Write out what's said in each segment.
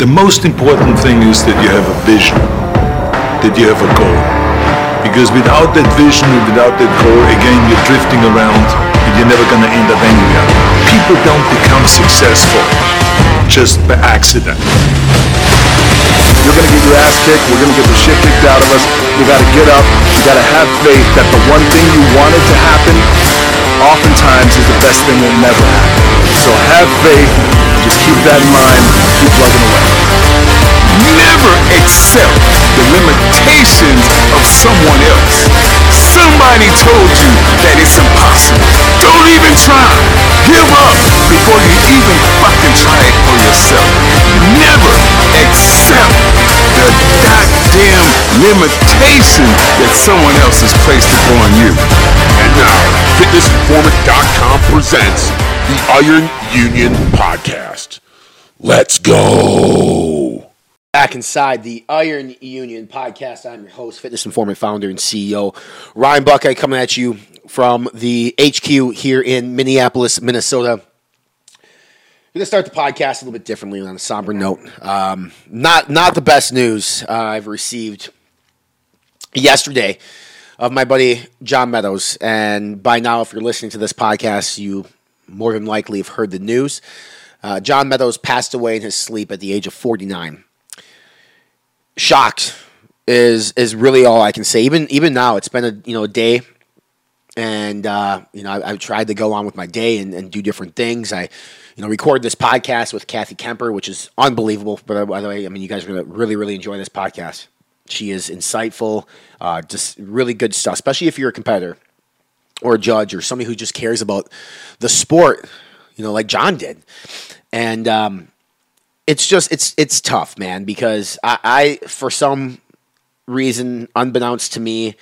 The most important thing is that you have a vision, that you have a goal. Because without that vision and without that goal, again, you're drifting around and you're never going to end up anywhere. People don't become successful just by accident. You're gonna get your ass kicked. We're gonna get the shit kicked out of us. You gotta get up. You gotta have faith that the one thing you wanted to happen oftentimes is the best thing that never happen. So have faith. Just keep that in mind. Keep plugging away. Never accept the limitations of someone else. Somebody told you that it's impossible. Don't even try. Give up before you even fucking try it for yourself. Never accept the goddamn limitation that someone else has placed upon you. And now, FitnessInformant.com presents the Iron Union Podcast. Let's go. Back inside the Iron Union podcast, I'm your host, Fitness Informant, founder, and CEO Ryan Buckeye, coming at you from the HQ here in Minneapolis, Minnesota. We're gonna start the podcast a little bit differently on a somber note. Um, not not the best news uh, I've received yesterday of my buddy John Meadows, and by now, if you're listening to this podcast, you more than likely have heard the news. Uh, John Meadows passed away in his sleep at the age of 49 shocked is is really all I can say. Even even now, it's been a you know a day, and uh, you know I, have tried to go on with my day and, and, do different things. I you know record this podcast with Kathy Kemper, which is unbelievable. But uh, by the way, I mean you guys are gonna really really enjoy this podcast. She is insightful, uh, just really good stuff, especially if you're a competitor or a judge or somebody who just cares about the sport, you know, like John did. And um, it's just it's it's tough, man, because I, I for some reason, unbeknownst to me,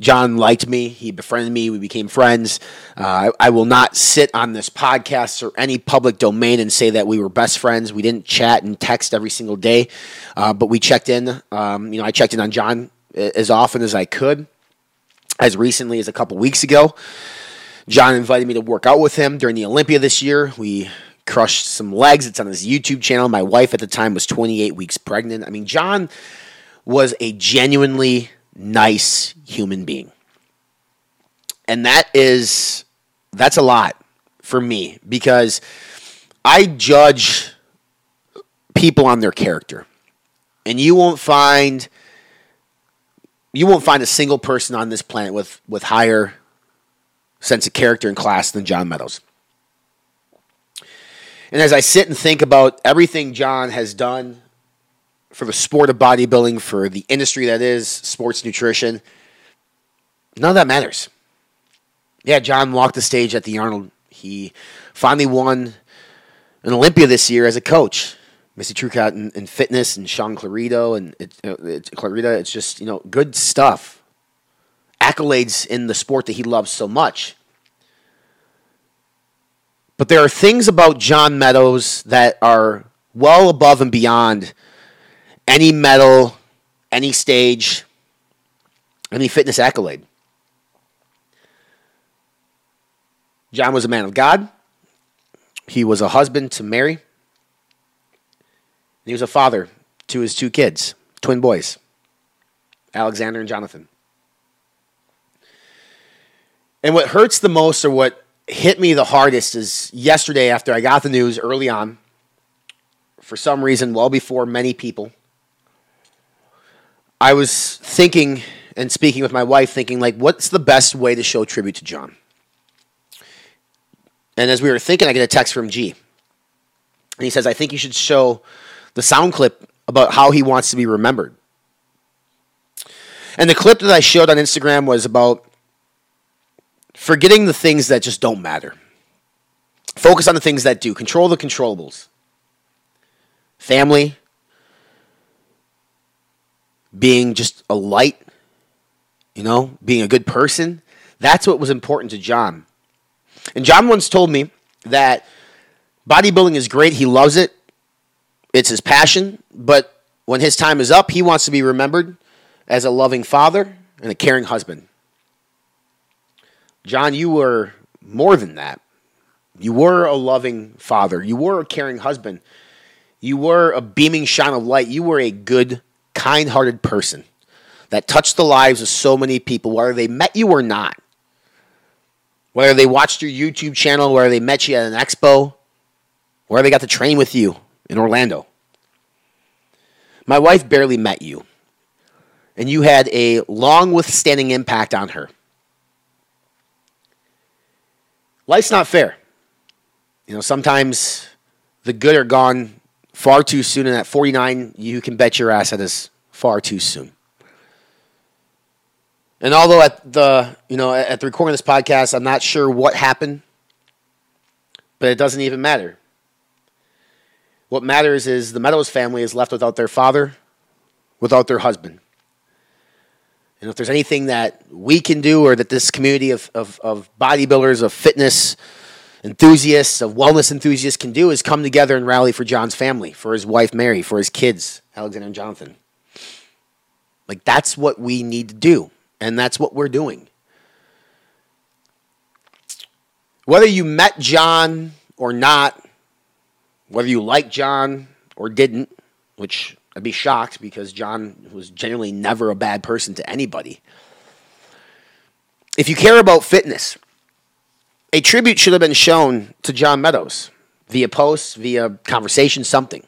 John liked me. He befriended me. We became friends. Uh, I, I, will not sit on this podcast or any public domain and say that we were best friends. We didn't chat and text every single day, uh, but we checked in. Um, you know, I checked in on John as often as I could. As recently as a couple weeks ago, John invited me to work out with him during the Olympia this year. We crushed some legs. It's on his YouTube channel. My wife at the time was 28 weeks pregnant. I mean, John was a genuinely nice human being. And that is that's a lot for me because I judge people on their character. And you won't find you won't find a single person on this planet with with higher sense of character and class than John Meadows. And as I sit and think about everything John has done for the sport of bodybuilding, for the industry that is sports nutrition, none of that matters. Yeah, John walked the stage at the Arnold. He finally won an Olympia this year as a coach. Missy Truscott in, in fitness and Shawn Clarida and it, uh, it, Clarida. It's just you know good stuff. Accolades in the sport that he loves so much. But there are things about John Meadows that are well above and beyond any medal, any stage, any fitness accolade. John was a man of God. He was a husband to Mary. He was a father to his two kids, twin boys, Alexander and Jonathan. And what hurts the most, or what hit me the hardest is yesterday after I got the news early on, for some reason, well before many people, I was thinking and speaking with my wife, thinking, like, what's the best way to show tribute to John? And as we were thinking, I get a text from G. And he says, I think you should show the sound clip about how he wants to be remembered. And the clip that I showed on Instagram was about forgetting the things that just don't matter. Focus on the things that do. Control the controllables. Family, being just a light, you know, being a good person. That's what was important to John. And John once told me that bodybuilding is great. He loves it. It's his passion. But when his time is up, he wants to be remembered as a loving father and a caring husband. John, you were more than that. You were a loving father. You were a caring husband. You were a beaming shine of light. You were a good, kind hearted person that touched the lives of so many people, whether they met you or not. Whether they watched your YouTube channel, whether they met you at an expo, whether they got to train with you in Orlando. My wife barely met you, and you had a long withstanding impact on her. Life's not fair. You know, sometimes the good are gone far too soon, and at 49, you can bet your ass that is far too soon. And although at the you know at the recording of this podcast, I'm not sure what happened, but it doesn't even matter. What matters is the Meadows family is left without their father, without their husband. And if there's anything that we can do, or that this community of, of, of bodybuilders, of fitness enthusiasts, of wellness enthusiasts can do, is come together and rally for John's family, for his wife Mary, for his kids, Alexander and Jonathan. Like that's what we need to do. And that's what we're doing. Whether you met John or not, whether you liked John or didn't, which I'd be shocked because John was genuinely never a bad person to anybody. If you care about fitness, a tribute should have been shown to John Meadows via posts, via conversation, something.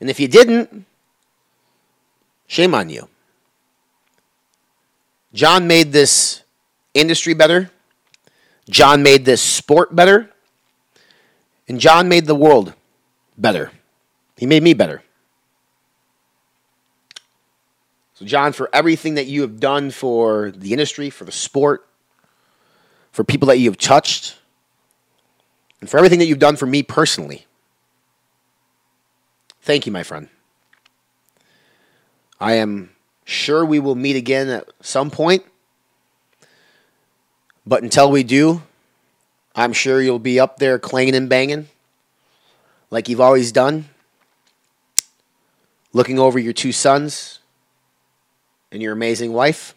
And if you didn't, shame on you. John made this industry better. John made this sport better. And John made the world better. He made me better. So, John, for everything that you have done for the industry, for the sport, for people that you have touched, and for everything that you've done for me personally, thank you, my friend. I am Sure, we will meet again at some point. But until we do, I'm sure you'll be up there clanging and banging like you've always done, looking over your two sons and your amazing wife,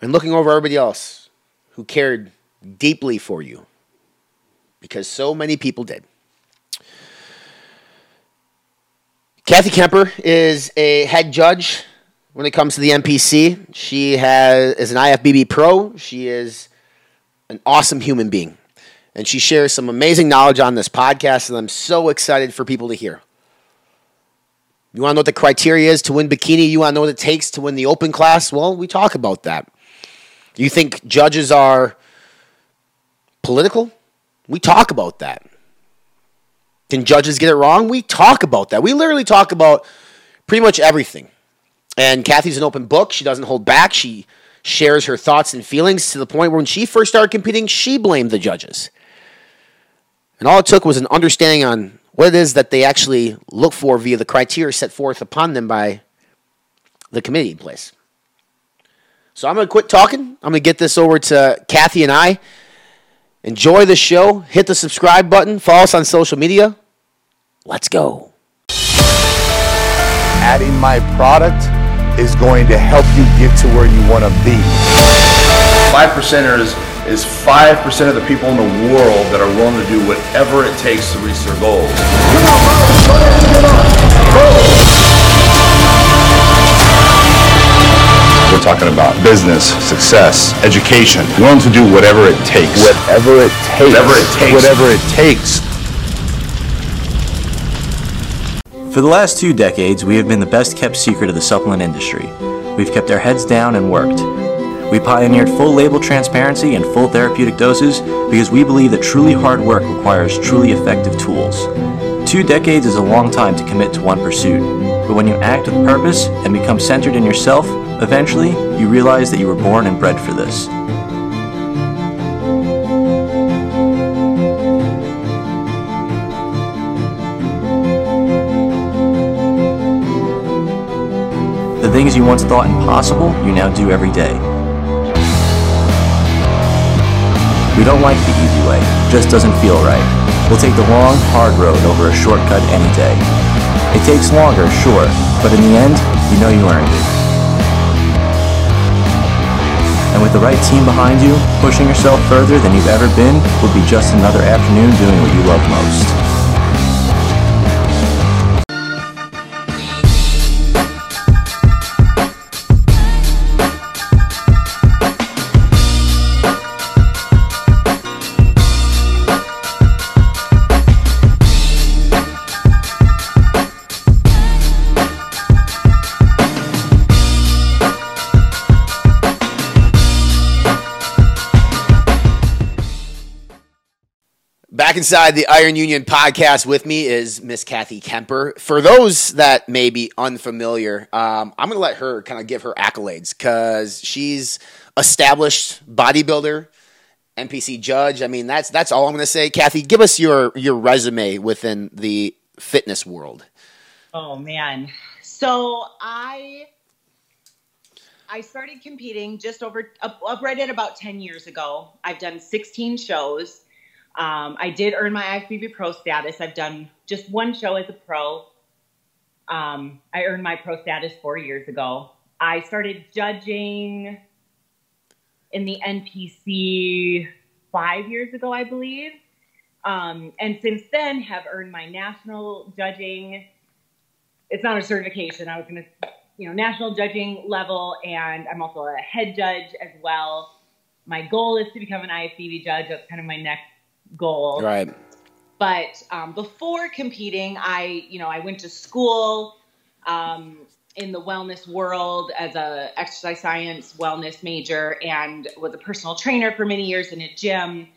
and looking over everybody else who cared deeply for you because so many people did. Kathy Kemper is a head judge when it comes to the NPC. She has is an IFBB pro. She is an awesome human being. And she shares some amazing knowledge on this podcast, and I'm so excited for people to hear. You want to know what the criteria is to win bikini? You want to know what it takes to win the open class? Well, we talk about that. Do you think judges are political? We talk about that. Can judges get it wrong? We talk about that. We literally talk about pretty much everything. And Kathy's an open book. She doesn't hold back. She shares her thoughts and feelings to the point where when she first started competing, she blamed the judges. And all it took was an understanding on what it is that they actually look for via the criteria set forth upon them by the committee in place. So I'm going to quit talking. I'm going to get this over to Kathy and I. Enjoy the show. Hit the subscribe button. Follow us on social media. Let's go. Adding my product is going to help you get to where you want to be. Five percenters is five percent of the people in the world that are willing to do whatever it takes to reach their goals. We're talking about business, success, education, willing to do whatever it takes. Whatever it takes. Whatever it takes. Whatever it takes. For the last two decades, we have been the best kept secret of the supplement industry. We've kept our heads down and worked. We pioneered full label transparency and full therapeutic doses because we believe that truly hard work requires truly effective tools. Two decades is a long time to commit to one pursuit, but when you act with purpose and become centered in yourself, eventually you realize that you were born and bred for this. The things you once thought impossible, you now do every day. We don't like the easy way, just doesn't feel right. We'll take the long, hard road over a shortcut any day. It takes longer, sure, but in the end, you know you earned it. And with the right team behind you, pushing yourself further than you've ever been would be just another afternoon doing what you love most. Back inside the Iron Union podcast with me is Miss Kathy Kemper. For those that may be unfamiliar, um, I'm going to let her kind of give her accolades because she's established bodybuilder, NPC judge. I mean, that's that's all I'm going to say. Kathy, give us your your resume within the fitness world. Oh man. So I I started competing just over up, up right at about 10 years ago. I've done 16 shows. Um, I did earn my IFBB pro status. I've done just one show as a pro. Um, I earned my pro status four years ago. I started judging in the NPC five years ago, I believe. Um, and since then have earned my national judging. It's not a certification. I was going to, you know, national judging level, and I'm also a head judge as well. My goal is to become an IFBB judge. That's kind of my next goal. Right. But um, before competing, I, you know, I went to school um, in the wellness world as a exercise science wellness major and was a personal trainer for many years in a gym.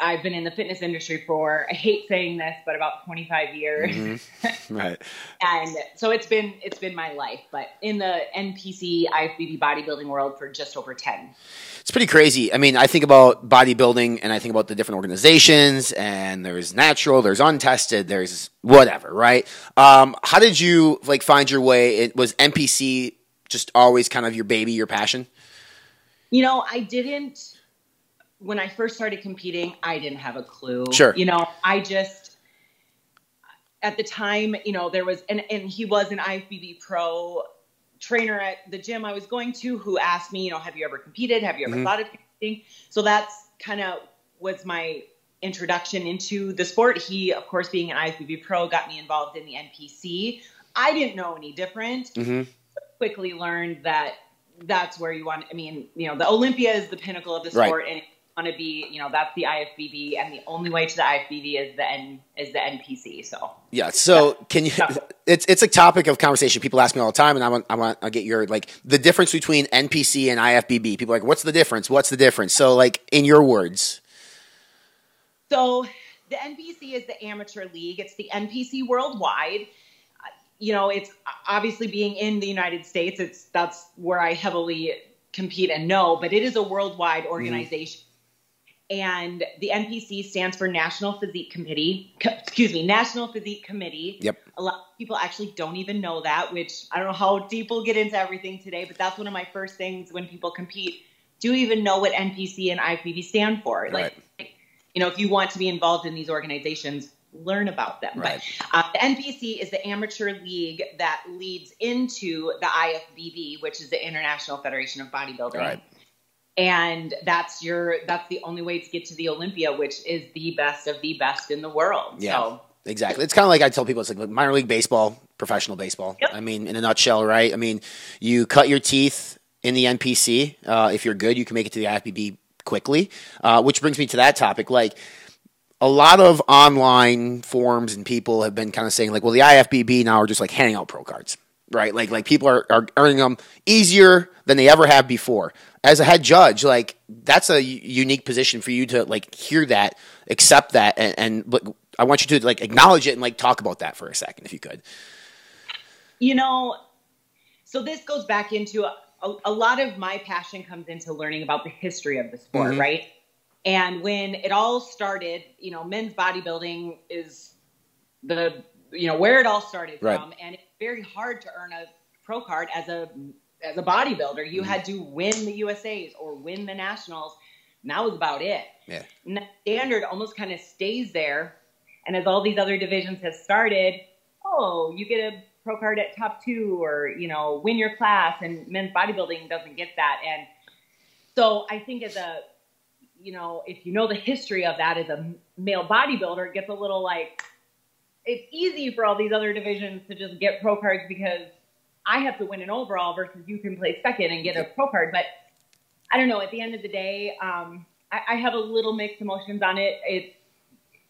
I've been in the fitness industry for I hate saying this, but about 25 years. Mm-hmm. Right. and so it's been it's been my life, but in the NPC IFBB bodybuilding world for just over 10. It's pretty crazy. I mean, I think about bodybuilding and I think about the different organizations, and there's natural, there's untested, there's whatever, right? Um, how did you like find your way? It was NPC just always kind of your baby, your passion. You know, I didn't when I first started competing, I didn't have a clue. Sure. You know, I just at the time, you know, there was and and he was an IFBB pro trainer at the gym I was going to who asked me, you know, have you ever competed? Have you ever Mhm. thought of competing? So that's kind of was my introduction into the sport. He, of course, being an IFBB pro, got me involved in the NPC. I didn't know any different. Mm-hmm. Quickly learned that that's where you want. I mean, you know, the Olympia is the pinnacle of the Right. sport, and want to be, you know, that's the IFBB, and the only way to the IFBB is the N is the NPC. So Yeah. So can you? It's it's a topic of conversation. People ask me all the time, and I want I want to get your like the difference between NPC and IFBB. People are like, what's the difference? What's the difference? So like in your words. So the NPC is the amateur league. It's the NPC worldwide. You know, it's obviously being in the United States. It's that's where I heavily compete and know, but it is a worldwide mm-hmm. organization. And the NPC stands for National Physique Committee. Co- excuse me, National Physique Committee. Yep. A lot of people actually don't even know that, which I don't know how deep we'll get into everything today, but that's one of my first things when people compete. Do you even know what NPC and IFBB stand for? Like, you know, if you want to be involved in these organizations, learn about them. Right. But uh, the NPC is the amateur league that leads into the IFBB, which is the International Federation of Bodybuilding. Right. And that's your that's the only way to get to the Olympia, which is the best of the best in the world. Yeah. So Exactly. It's kind of like I tell people it's like minor league baseball, professional baseball. Yep. I mean, in a nutshell, right? I mean, you cut your teeth in the NPC. Uh, if you're good, you can make it to the IFBB quickly. Uh, which brings me to that topic. Like, a lot of online forums and people have been kind of saying like, well, the IFBB now are just like handing out pro cards, right? Like, like people are, are earning them easier than they ever have before. As a head judge, like that's a unique position for you to like hear that, accept that, and, and but I want you to like acknowledge it and like talk about that for a second, if you could. you know, so this goes back into a, a, a lot of my passion comes into learning about the history of the sport, Mhm. right? And when it all started, you know, men's bodybuilding is the you know where it all started Right. from, and it's very hard to earn a pro card as a Uh, as a bodybuilder. You mm-hmm. had to win the USA's or win the nationals. And that was about it. Yeah. And that standard almost kind of stays there. And as all these other divisions have started, oh, you get a pro card at top two or, you know, win your class and men's bodybuilding doesn't get that. And so I think as a, you know, if you know the history of that as a male bodybuilder, it gets a little like, it's easy for all these other divisions to just get pro cards because I have to win an overall versus you can play second and get a pro card. But I don't know. At the end of the day, um, I, I have a little mixed emotions on it. It's,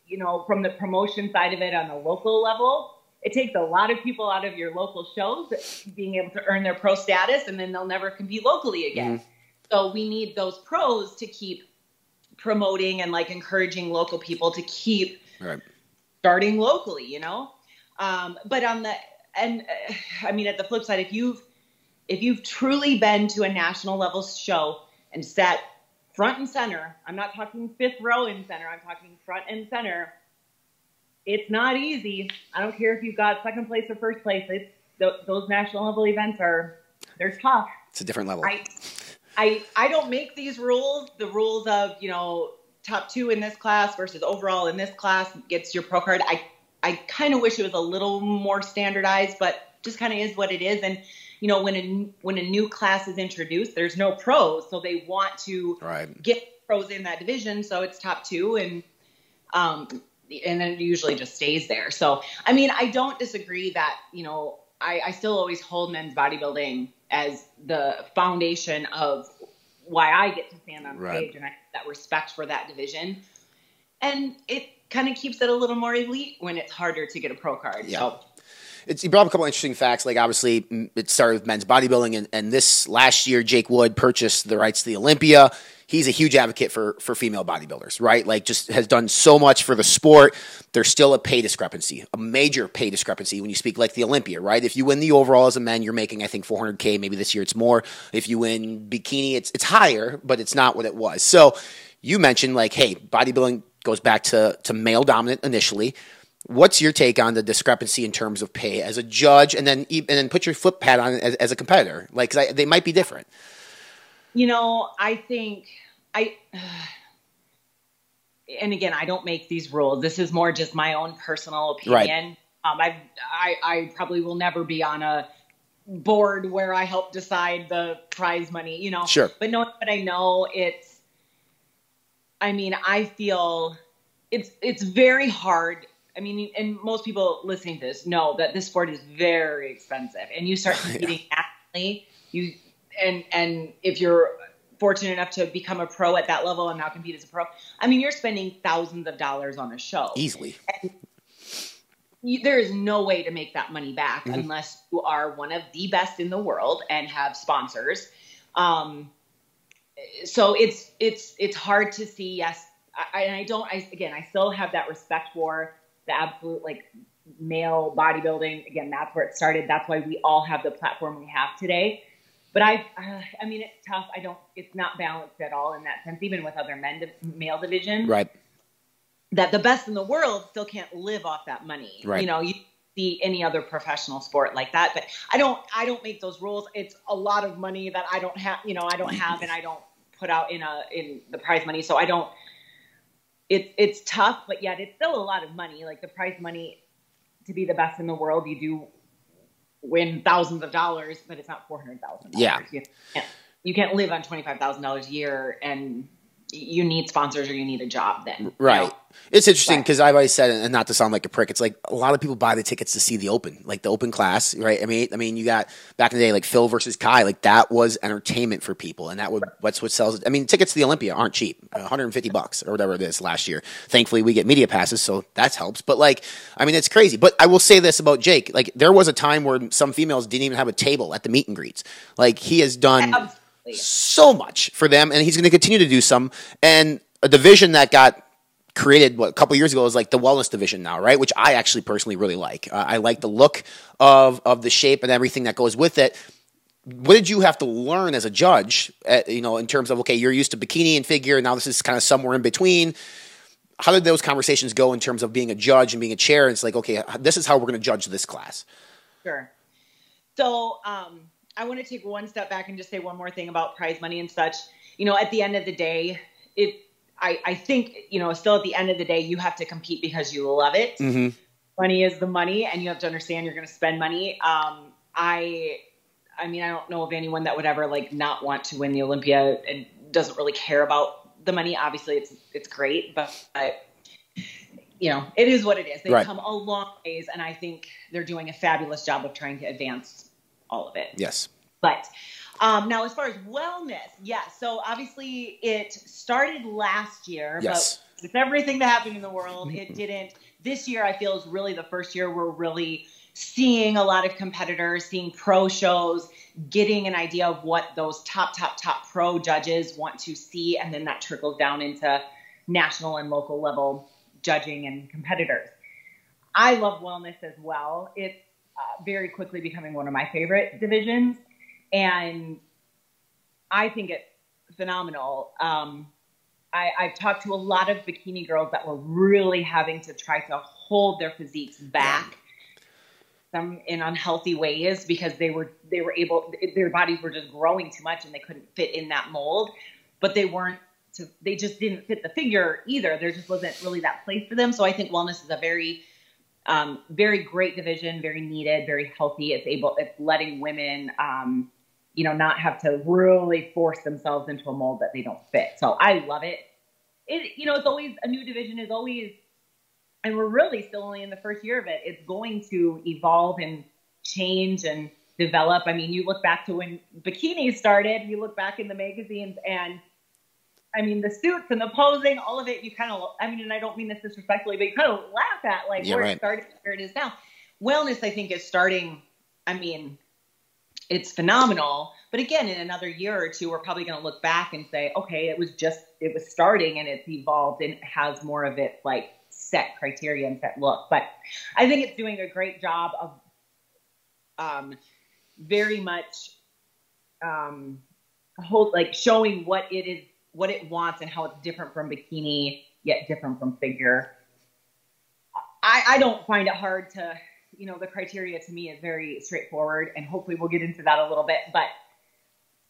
you know, from the promotion side of it on the local level, it takes a lot of people out of your local shows being able to earn their pro status and then they'll never compete locally again. Mm-hmm. So we need those pros to keep promoting and like encouraging local people to keep right. starting locally, you know? Um, but on the, and uh, I mean, at the flip side, if you've, if you've truly been to a national level show and sat front and center, I'm not talking fifth row in center, I'm talking front and center it's not easy. I don't care if you've got second place or first place. It's th- those national level events are they're tough. It's a different level. I, I I don't make these rules. The rules of you know top two in this class versus overall in this class gets your pro card. I I kind of wish it was a little more standardized, but just kind of is what it is. And you know when a when a new class is introduced, there's no pros, so they want to right. get pros in that division. So it's top two and um, and then it usually just stays there. So, I mean, I don't disagree that, you know, I, I still always hold men's bodybuilding as the foundation of why I get to stand on right. stage and I have that respect for that division. And it kind of keeps it a little more elite when it's harder to get a pro card. Yeah. So it's, you brought up a couple interesting facts. Like obviously, it started with men's bodybuilding, and, and this last year, Jake Wood purchased the rights to the Olympia. He's a huge advocate for for female bodybuilders, right? Like, just has done so much for the sport. There's still a pay discrepancy, a major pay discrepancy when you speak like the Olympia, right? If you win the overall as a man, you're making I think 400k. Maybe this year it's more. If you win bikini, it's it's higher, but it's not what it was. So you mentioned like, hey, bodybuilding goes back to to male dominant initially What's your take on the discrepancy in terms of pay as a judge, and then and then put your flip pad on as, as a competitor? Like, cause I, they might be different. You know, I think I. Uh, and again, I don't make these rules. This is more just my own personal opinion. Right. Um, I, I, I probably will never be on a board where I help decide the prize money, you know. Sure. But knowing what I know, it's. I mean, I feel it's it's very hard I mean, and most people listening to this know that this sport is very expensive, and you start competing yeah. nationally, you and and if you're fortunate enough to become a pro at that level and now compete as a pro, I mean, you're spending thousands of dollars on a show easily. You, there is no way to make that money back mm-hmm. unless you are one of the best in the world and have sponsors. Um, so it's it's it's hard to see. Yes, I, and I don't. I again, I still have that respect for the absolute like male bodybuilding. Again, that's where it started. That's why we all have the platform we have today. But I, uh, I mean, it's tough. I don't. It's not balanced at all in that sense. Even with other men male division, right? That the best in the world still can't live off that money. Right. You know, you see any other professional sport like that. But I don't. I don't make those rules. It's a lot of money that I don't have. You know, I don't have, and I don't put out in a in the prize money. So I don't it's it's tough, but yet it's still a lot of money. Like the prize money to be the best in the world, you do win thousands of dollars, but it's not four hundred thousand. Yeah, you can't, you can't live on twenty five thousand dollars a year and you need sponsors or you need a job then. Right. You know? It's interesting because I've always said, and not to sound like a prick, it's like a lot of people buy the tickets to see the open, like the open class, right? I mean, I mean, you got back in the day, like Phil versus Kai, like that was entertainment for people, and that would what's what sells. I mean, tickets to the Olympia aren't cheap, uh, 150 bucks or whatever it is last year. Thankfully, we get media passes, so that helps. But like, I mean, it's crazy. But I will say this about Jake: like, there was a time where some females didn't even have a table at the meet and greets. Like, he has done so much for them, and he's going to continue to do some. And a division that got created what a couple years ago is like the wellness division now, right? Which I actually personally really like. Uh, I like the look of of the shape and everything that goes with it. What did you have to learn as a judge? At, you know, in terms of okay, you're used to bikini and figure, and now this is kind of somewhere in between. How did those conversations go in terms of being a judge and being a chair? And it's like, okay, this is how we're going to judge this class. Sure. So, um, I want to take one step back and just say one more thing about prize money and such. You know, at the end of the day, it I, I think, you know, still at the end of the day, you have to compete because you love it. Mm-hmm. Money is the money, and you have to understand you're going to spend money. Um, I, I mean, I don't know of anyone that would ever like not want to win the Olympia and doesn't really care about the money. Obviously, it's it's great, but I, you know, it is what it is. They've Right. come a long ways, and I think they're doing a fabulous job of trying to advance all of it. Yes. But um, now, as far as wellness, yeah. So obviously, it started last year. Yes. But with everything that happened in the world, it didn't. This year, I feel is really the first year we're really seeing a lot of competitors, seeing pro shows, getting an idea of what those top, top, top pro judges want to see, and then that trickles down into national and local level judging and competitors. I love wellness as well. It's uh, very quickly becoming one of my favorite divisions, and I think it's phenomenal. Um, I, I've talked to a lot of bikini girls that were really having to try to hold their physiques back, some in unhealthy ways because they were they were able their bodies were just growing too much and they couldn't fit in that mold, but they weren't to they just didn't fit the figure either. There just wasn't really that place for them. So I think wellness is a very um, very great division, very needed, very healthy. It's able, it's letting women, um, you know, not have to really force themselves into a mold that they don't fit. So I love it. It, you know, it's always a new division is always, and we're really still only in the first year of it. It's going to evolve and change and develop. I mean, you look back to when bikinis started. You look back in the magazines and I mean, the suits and the posing, all of it, you kind of, I mean, and I don't mean this disrespectfully, but you kind of laugh at like Yeah, where right. it started, where it is now. Wellness, I think, is starting, I mean, it's phenomenal. But again, in another year or two, we're probably going to look back and say, okay, it was just, it was starting and it's evolved and has more of its like set criteria and set look. But I think it's doing a great job of um, very much um, hold like showing what it is, what it wants, and how it's different from bikini, yet different from figure. I, I don't find it hard to, you know, the criteria to me is very straightforward, and hopefully we'll get into that a little bit. But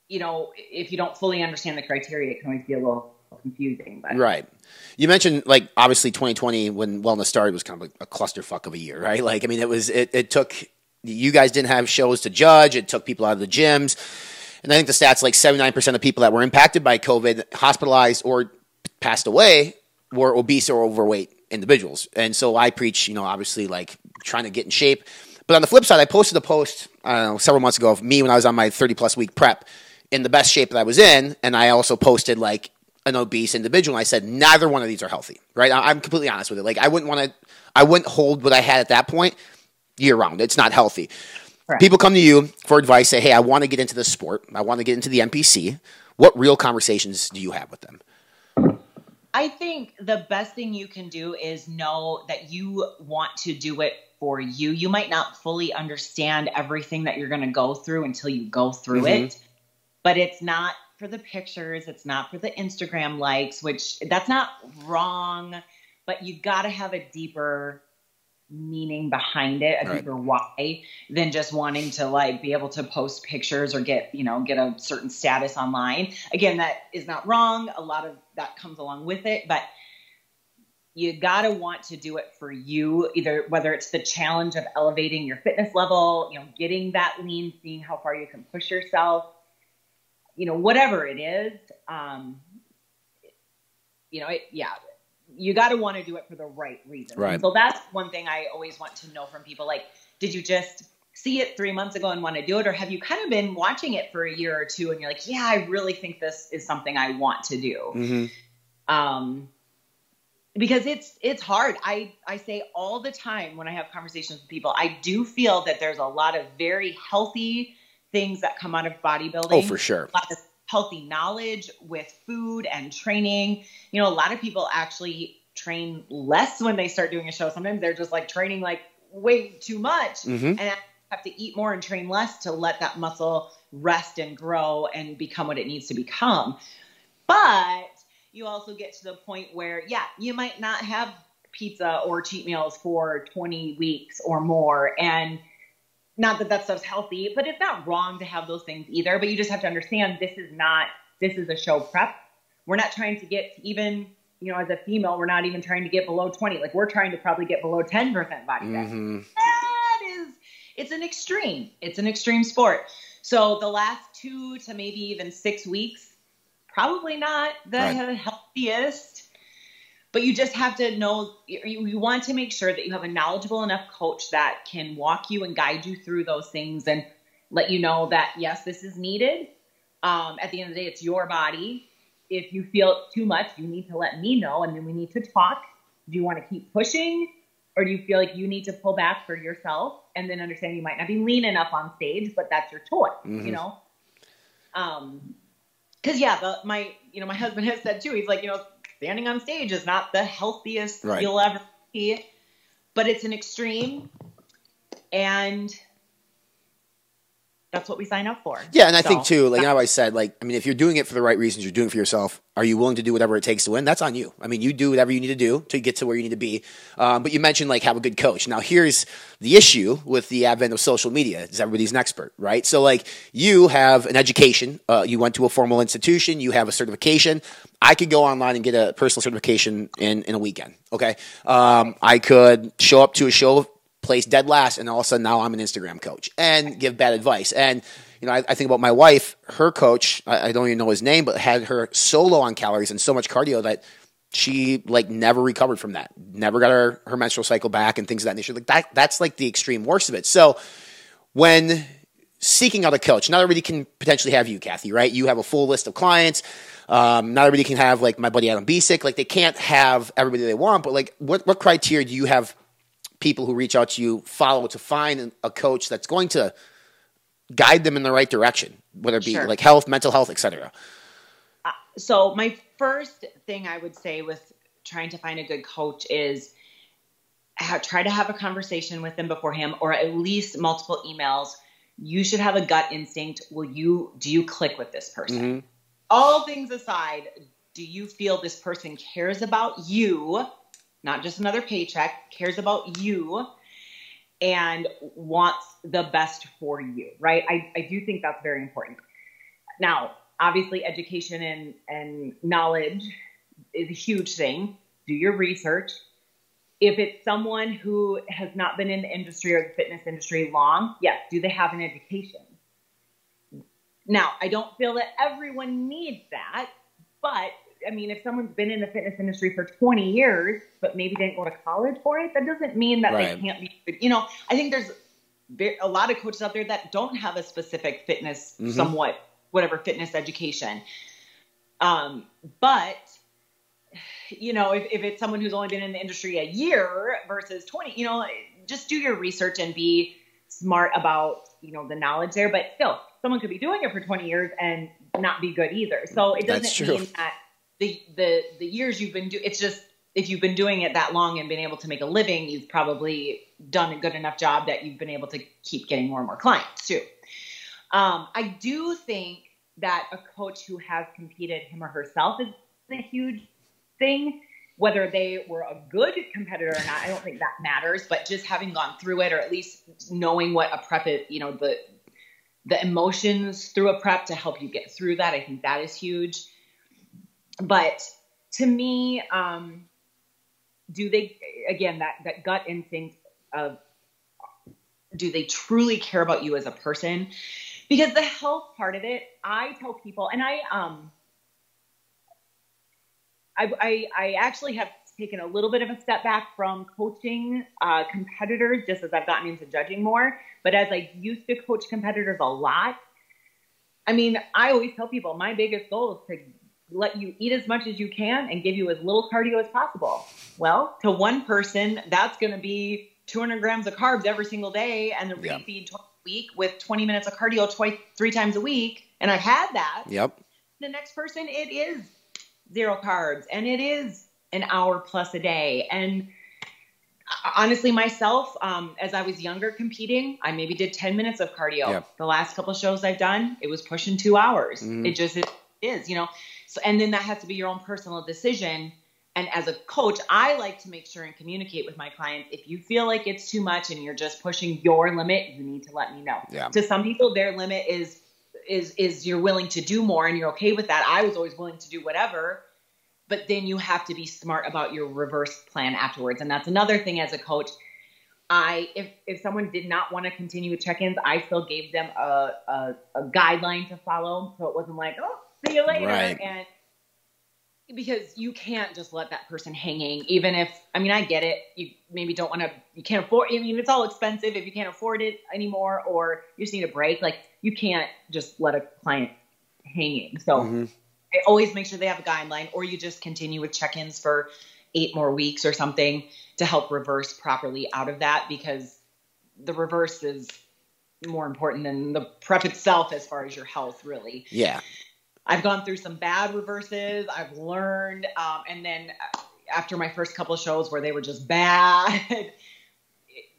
you know, if you don't fully understand the criteria, it can always be a little confusing. But Right. You mentioned like obviously 2020 when wellness started was kind of like a clusterfuck of a year, right? Like I mean it was it, it took you guys didn't have shows to judge, it took people out of the gyms. And I think the stats like 79% of people that were impacted by COVID, hospitalized or passed away were obese or overweight individuals. And so I preach, you know, obviously like trying to get in shape. But on the flip side, I posted a post, know, several months ago of me when I was on my 30 plus week prep in the best shape that I was in. And I also posted like an obese individual. And I said, neither one of these are healthy, right? I'm completely honest with it. Like I wouldn't want to, I wouldn't hold what I had at that point year round. It's not healthy. Correct. People come to you for advice, say, hey, I want to get into the sport. I want to get into the NPC. What real conversations do you have with them? I think the best thing you can do is know that you want to do it for you. You might not fully understand everything that you're going to go through until you go through mm-hmm. it, but it's not for the pictures, it's not for the Instagram likes, which that's not wrong, but you've got to have a deeper meaning behind it, a Right. deeper why than just wanting to like be able to post pictures or get, you know, get a certain status online. Again, that is not wrong. A lot of that comes along with it, but you got to want to do it for you either whether it's the challenge of elevating your fitness level, you know, getting that lean, seeing how far you can push yourself, you know, whatever it is, um you know, it, yeah, you got to want to do it for the right reason. Right. So that's one thing I always want to know from people. Like, did you just see it three months ago and want to do it, or have you kind of been watching it for a year or two and you're like, yeah, I really think this is something I want to do. Mm-hmm. Um, because it's it's hard. I I say all the time when I have conversations with people, I do feel that there's a lot of very healthy things that come out of bodybuilding Oh, for sure. a lot of healthy knowledge with food and training. You know, a lot of people actually train less when they start doing a show. Sometimes they're just like training like way too much Mhm. and have to eat more and train less to let that muscle rest and grow and become what it needs to become. But you also get to the point where, yeah, you might not have pizza or cheat meals for 20 weeks or more. And not that that stuff's healthy, but it's not wrong to have those things either. But you just have to understand this is not, this is a show prep. We're not trying to get to even, you know, as a female, we're not even trying to get below 20. Like we're trying to probably get below 10% body fat. Mm-hmm. That is, it's an extreme. It's an extreme sport. So the last two to maybe even six weeks, probably not the Right. healthiest. But you just have to know you, you want to make sure that you have a knowledgeable enough coach that can walk you and guide you through those things and let you know that yes, this is needed. Um, at the end of the day, it's your body. If you feel too much, you need to let me know, and then we need to talk. Do you want to keep pushing, or do you feel like you need to pull back for yourself and then understand you might not be lean enough on stage, but that's your choice, you know? Um, because yeah, the my you know my husband has said too. He's like you know standing on stage is not the healthiest Right. you'll ever be, but it's an extreme, and that's what we sign up for. Yeah, and I think too, like I always said, like I mean, if you're doing it for the right reasons, you're doing it for yourself. Are you willing to do whatever it takes to win? That's on you. I mean, you do whatever you need to do to get to where you need to be. Um, but you mentioned like have a good coach. Now, here's the issue with the advent of social media: is everybody's an expert, right? So, like you have an education, uh, you went to a formal institution, you have a certification. I could go online and get a personal certification in in a weekend. Okay, um, I could show up to a show place dead last, and all of a sudden now I'm an Instagram coach and give bad advice. And you know, I, I think about my wife. Her coach, I, I don't even know his name, but had her so low on calories and so much cardio that she like never recovered from that. Never got her her menstrual cycle back and things of that nature. Like that, that's like the extreme worst of it. So when seeking out a coach, not everybody can potentially have you, Kathy, right? You have a full list of clients. Um, not everybody can have like my buddy Adam Bisick. Like they can't have everybody they want, but like what, what criteria do you have people who reach out to you follow to find a coach that's going to guide them in the right direction, whether it be Sure. like health, mental health, etc. Uh, so my first thing I would say with trying to find a good coach is ha- try to have a conversation with them beforehand, or at least multiple emails. You should have a gut instinct. Will you do you click with this person? Mm-hmm. All things aside, do you feel this person cares about you, not just another paycheck, cares about you, and wants the best for you, right? I, I do think that's very important. Now, obviously, education and, and knowledge is a huge thing. Do your research. If it's someone who has not been in the industry or the fitness industry long, yes, do they have an education? Now, I don't feel that everyone needs that, but I mean, if someone's been in the fitness industry for 20 years, but maybe didn't go to college for it, that doesn't mean that Right. they can't be, good. you know, I think there's a lot of coaches out there that don't have a specific fitness, somewhat, whatever fitness education. Um, but you know, if, if it's someone who's only been in the industry a year versus 20, you know, just do your research and be smart about, you know, the knowledge there. But still, someone could be doing it for 20 years and not be good either. So it doesn't mean that the, the, the years you've been doing, it's just, if you've been doing it that long and been able to make a living, you've probably done a good enough job that you've been able to keep getting more and more clients too. Um, I do think that a coach who has competed him or herself is a huge thing. Whether they were a good competitor or not, I don't think that matters. But just having gone through it, or at least knowing what a prep, is, you know, the the emotions through a prep to help you get through that, I think that is huge. But to me, um, do they again that that gut instinct of do they truly care about you as a person? Because the health part of it, I tell people, and I um I, I, I actually have taken a little bit of a step back from coaching uh, competitors just as I've gotten into judging more. But as I used to coach competitors a lot, I mean, I always tell people my biggest goal is to let you eat as much as you can and give you as little cardio as possible. Well, to one person, that's going to be 200 grams of carbs every single day and the Yeah. refeed twice a week with 20 minutes of cardio twice, three times a week. And I've had that Yep. the next person it is zero carbs and it is an hour plus a day and honestly myself um, as i was younger competing i maybe did 10 minutes of cardio Yeah. the last couple shows i've done it was pushing two hours it just it is you know so and then that has to be your own personal decision and as a coach i like to make sure and communicate with my clients if you feel like it's too much and you're just pushing your limit you need to let me know Yeah. to some people their limit is is is you're willing to do more and you're okay with that. I was always willing to do whatever, but then you have to be smart about your reverse plan afterwards. And that's another thing as a coach. I if if someone did not want to continue with check-ins, I still gave them a, a, a guideline to follow. So it wasn't like, oh, see you later. Right. And because you can't just let that person hanging, even if I mean I get it. You maybe don't want to, you can't afford. I mean, it's all expensive if you can't afford it anymore, or you just need a break. Like you can't just let a client hanging. So Mm-hmm. I always make sure they have a guideline, or you just continue with check-ins for eight more weeks or something to help reverse properly out of that because the reverse is more important than the prep itself as far as your health really Yeah. I've gone through some bad reverses i've learned um, and then after my first couple of shows where they were just bad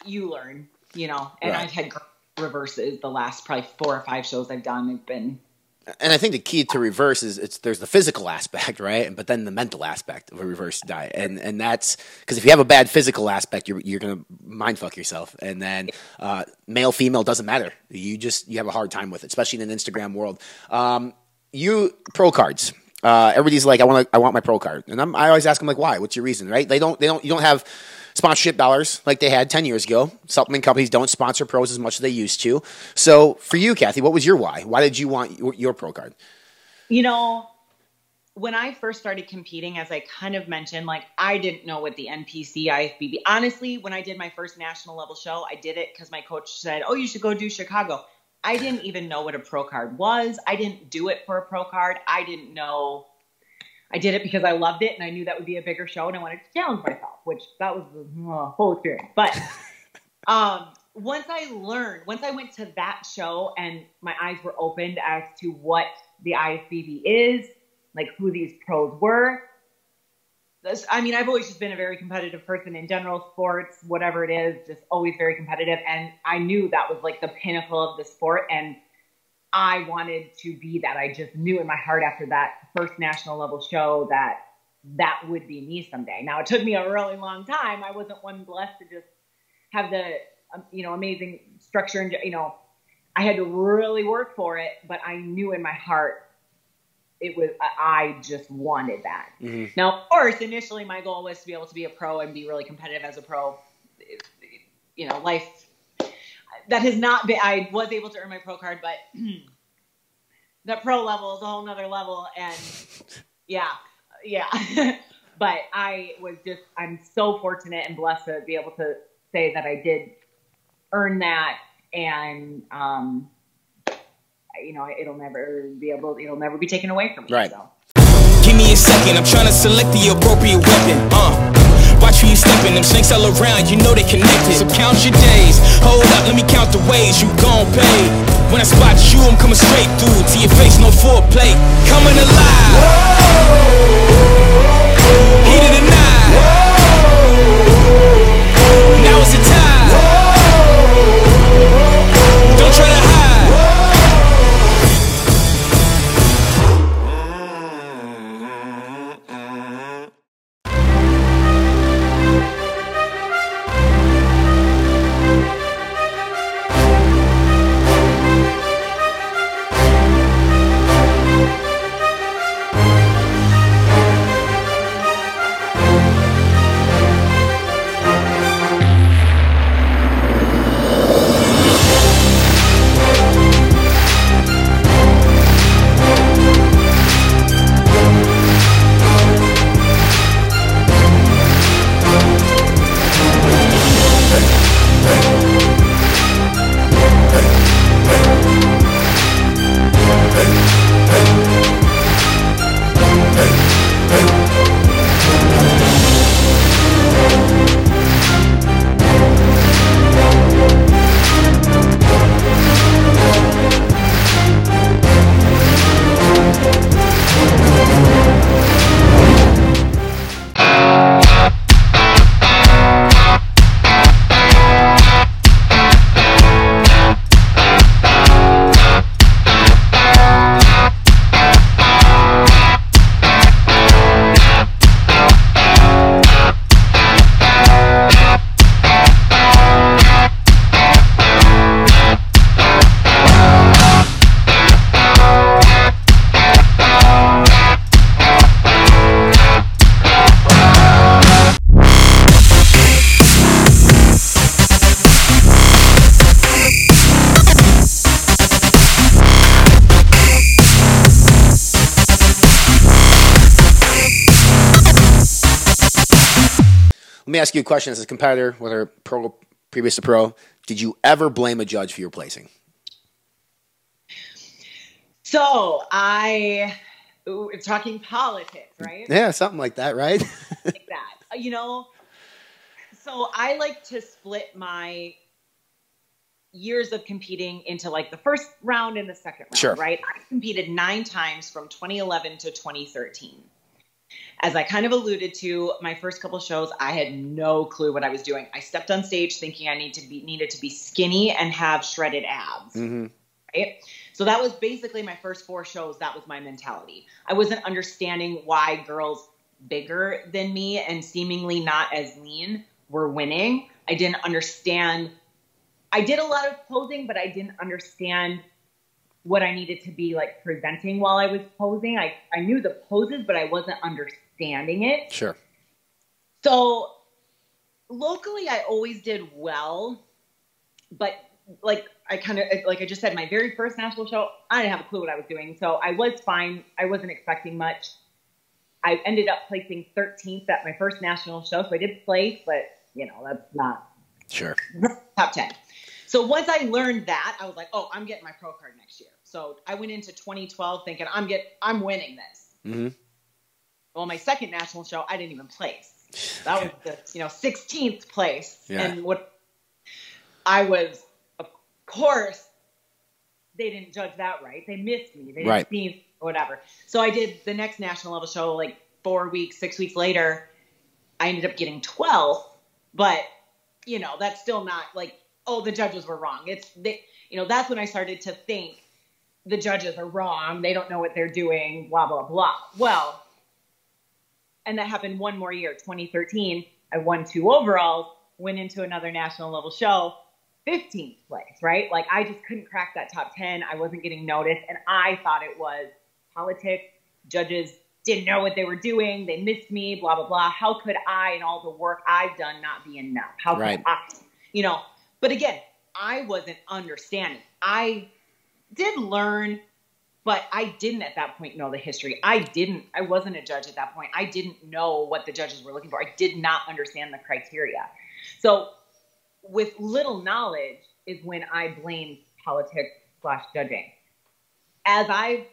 you learn you know and Right. i've had reverses the last probably four or five shows i've done have been And I think the key to reverse is it's there's the physical aspect, right? But then the mental aspect of a reverse diet, and and that's because if you have a bad physical aspect, you're you're gonna mind fuck yourself, and then uh, male female doesn't matter. You just you have a hard time with it, especially in an Instagram world. Um, you pro cards. Uh, everybody's like, I want I want my pro card, and I'm, I always ask them like, why? What's your reason? Right? They don't they don't you don't have sponsorship dollars like they had 10 years ago. Supplement companies don't sponsor pros as much as they used to. So for you, Kathy, what was your why? Why did you want your, your pro card? You know, when I first started competing, as I kind of mentioned, like I didn't know what the NPC IFBB. Honestly, when I did my first national level show, I did it because my coach said, "Oh, you should go do Chicago." I didn't even know what a pro card was. I didn't do it for a pro card. I didn't know. I did it because I loved it and I knew that would be a bigger show and I wanted to challenge myself, which that was the uh, whole experience. But um, once I learned, once I went to that show and my eyes were opened as to what the IFBB is, like who these pros were. I mean, I've always just been a very competitive person in general, sports, whatever it is, just always very competitive. And I knew that was like the pinnacle of the sport. And I wanted to be that. I just knew in my heart after that first national level show that that would be me someday. Now, it took me a really long time. I wasn't one blessed to just have the, um, you know, amazing structure and, you know, I had to really work for it, but I knew in my heart it was I just wanted that. Now, of course, initially my goal was to be able to be a pro and be really competitive as a pro. You know, life that has not been. I was able to earn my pro card, but the pro level is a whole nother level, and yeah, yeah. but I was just I'm so fortunate and blessed to be able to say that I did earn that, and um, you know, it'll never be able, it'll never be taken away from me. Right. So. Give me a second, I'm trying to select the appropriate weapon. Uh. Watch who you stepping, them snakes all around, you know they connected. So count your days. Hold up, let me count the ways you gon' pay. When I spot you, I'm coming straight through to your face, no foreplay. Coming alive. Heat me ask you a question as a competitor, whether pro, previous to pro, did you ever blame a judge for your placing? So I, ooh, talking politics, right? Yeah, something like that, right? like that. Uh, You know, so I like to split my years of competing into like the first round and the second round, Sure. right? I competed nine times from 2011 to 2013. As I kind of alluded to, my first couple shows, I had no clue what I was doing. I stepped on stage thinking I need to be needed to be skinny and have shredded abs hmm right? So that was basically my first four shows. That was my mentality. I wasn't understanding why girls bigger than me and seemingly not as lean were winning. I didn't understand. I did a lot of posing, but I didn't understand what I needed to be like presenting while I was posing. I, I knew the poses, but I wasn't understanding it. Sure. So locally, I always did well, but like I kind of like I just said, my very first national show, I didn't have a clue what I was doing, so I was fine. I wasn't expecting much. I ended up placing 13th at my first national show, so I did place, but you know that's not Sure. top 10. So once I learned that, I was like, oh, I'm getting my pro card next year. So I went into 2012 thinking I'm get I'm winning this. hmm Well, my second national show, I didn't even place. That was the you know 16th place, Yeah. and what I was, of course, they didn't judge that right. They missed me. They didn't Right. see me, whatever. So I did the next national level show like four weeks, six weeks later. I ended up getting 12th, but you know that's still not like oh the judges were wrong. It's they, you know that's when I started to think the judges are wrong. They don't know what they're doing. Blah blah blah. Well, and that happened one more year, 2013. I won two overalls, went into another national level show, 15th place, right? Like I just couldn't crack that top 10. I wasn't getting noticed, and I thought it was politics. Judges didn't know what they were doing. They missed me, blah blah blah. How could I and all the work I've done not be enough? How could Right. I, you know? But again, I wasn't understanding. I did learn but I didn't at that point know the history. I didn't. I wasn't a judge at that point. I didn't know what the judges were looking for. I did not understand the criteria. So, with little knowledge, is when I blamed politics slash judging. As I,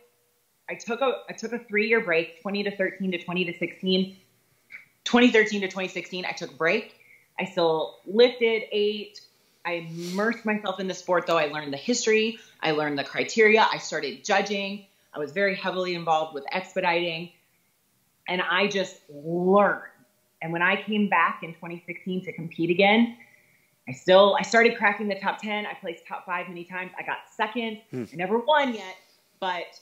I took a I took a three year break, 20 to 13 to 20 to 16, 2013 to 2016. I took a break. I still lifted, ate. I immersed myself in the sport, though. I learned the history. I learned the criteria. I started judging. I was very heavily involved with expediting. And I just learned. And when I came back in 2016 to compete again, I still I started cracking the top 10. I placed top 5 many times. I got second. Hmm. I never won yet, but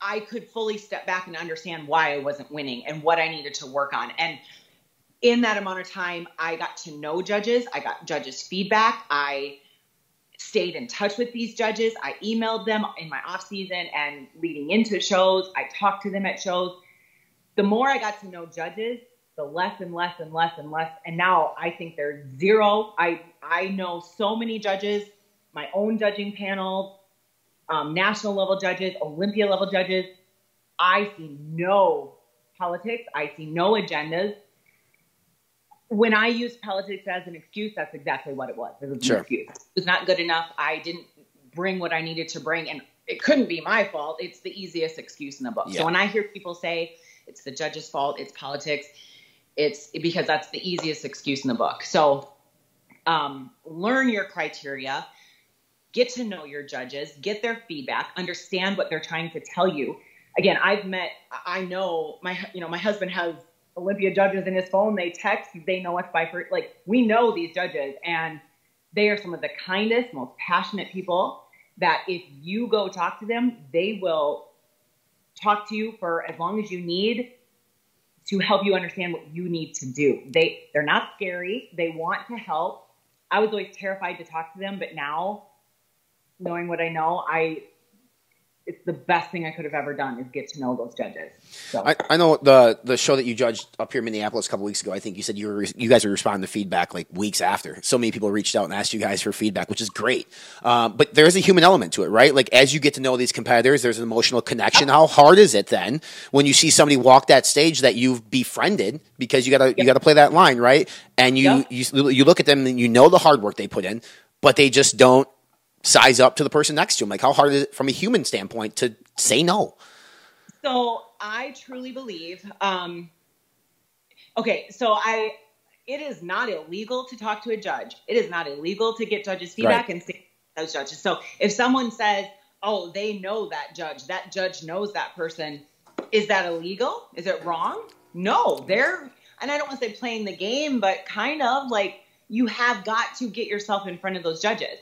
I could fully step back and understand why I wasn't winning and what I needed to work on. And in that amount of time, I got to know judges. I got judges' feedback. I stayed in touch with these judges. I emailed them in my off season and leading into shows. I talked to them at shows. The more I got to know judges, the less and less and less and less. And now I think there's zero. I I know so many judges, my own judging panel, um, national level judges, Olympia level judges. I see no politics. I see no agendas when I use politics as an excuse, that's exactly what it was. It was an excuse. It was not good enough. I didn't bring what I needed to bring, and it couldn't be my fault. It's the easiest excuse in the book. Yeah. So when I hear people say it's the judge's fault, it's politics, it's because that's the easiest excuse in the book. So um, learn your criteria, get to know your judges, get their feedback, understand what they're trying to tell you. Again, I've met, I know my, you know, my husband has Olympia judges in his phone. They text, they know us by first. Like we know these judges, and they are some of the kindest, most passionate people. That if you go talk to them, they will talk to you for as long as you need to help you understand what you need to do. They they're not scary. They want to help. I was always terrified to talk to them, but now knowing what I know, I it's the best thing I could have ever done is get to know those judges. So I, I know the the show that you judged up here in Minneapolis a couple weeks ago. I think you said you were you guys were responding to feedback like weeks after. So many people reached out and asked you guys for feedback, which is great. Um, but there is a human element to it, right? Like as you get to know these competitors, there's an emotional connection. How hard is it then when you see somebody walk that stage that you've befriended because you gotta you gotta play that line, right? And you you you look at them and you know the hard work they put in, but they just don't size up to the person next to him. Like how hard is it from a human standpoint to say no? So I truly believe. Um, okay, so I. It is not illegal to talk to a judge. It is not illegal to get judges' feedback Right. and see those judges. So if someone says, "Oh, they know that judge. That judge knows that person," is that illegal? Is it wrong? No, they're. And I don't want to say playing the game, but kind of like you have got to get yourself in front of those judges.